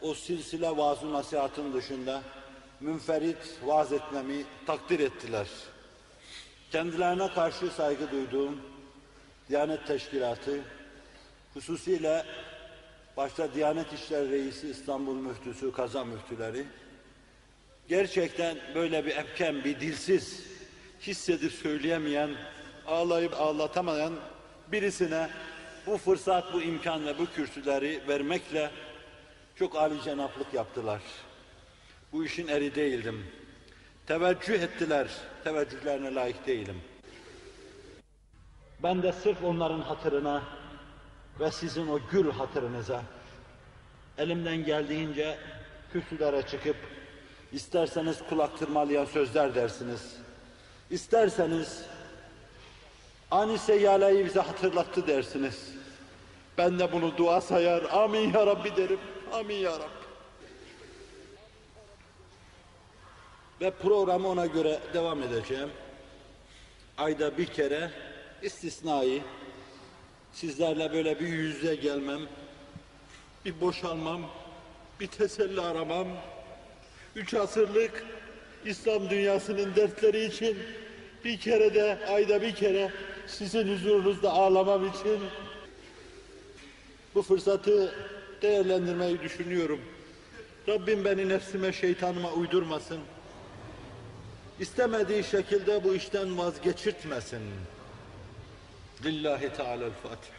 o silsile vaaz nasihatın dışında münferit vaaz etmemi takdir ettiler. Kendilerine karşı saygı duyduğum Diyanet Teşkilatı, hususiyle başta Diyanet İşleri Reisi İstanbul Müftüsü, Kaza Müftüleri, gerçekten böyle bir epken, bir dilsiz, hissedip söyleyemeyen, ağlayıp ağlatamayan birisine bu fırsat, bu imkan ve bu kürsüleri vermekle çok âli cenaplık yaptılar. Bu işin eri değildim. Teveccüh ettiler, teveccühlerine layık değilim. Ben de sırf onların hatırına ve sizin o gül hatırınıza elimden geldiğince kürsülere çıkıp isterseniz kulak tırmalayan sözler dersiniz. İsterseniz ani seyyaleyi bize hatırlattı dersiniz. Ben de bunu dua sayar, amin ya Rabbi derim, amin ya Rabbi. Ve programı ona göre devam edeceğim. Ayda bir kere istisnai sizlerle böyle bir yüz yüze gelmem, bir boşalmam, bir teselli aramam, üç asırlık İslam dünyasının dertleri için bir kere de ayda bir kere sizin huzurunuzda ağlamam için bu fırsatı değerlendirmeyi düşünüyorum. Rabbim beni nefsime, şeytanıma uydurmasın. İstemediği şekilde bu işten vazgeçirtmesin. Lillahi Teala'l-Fatiha.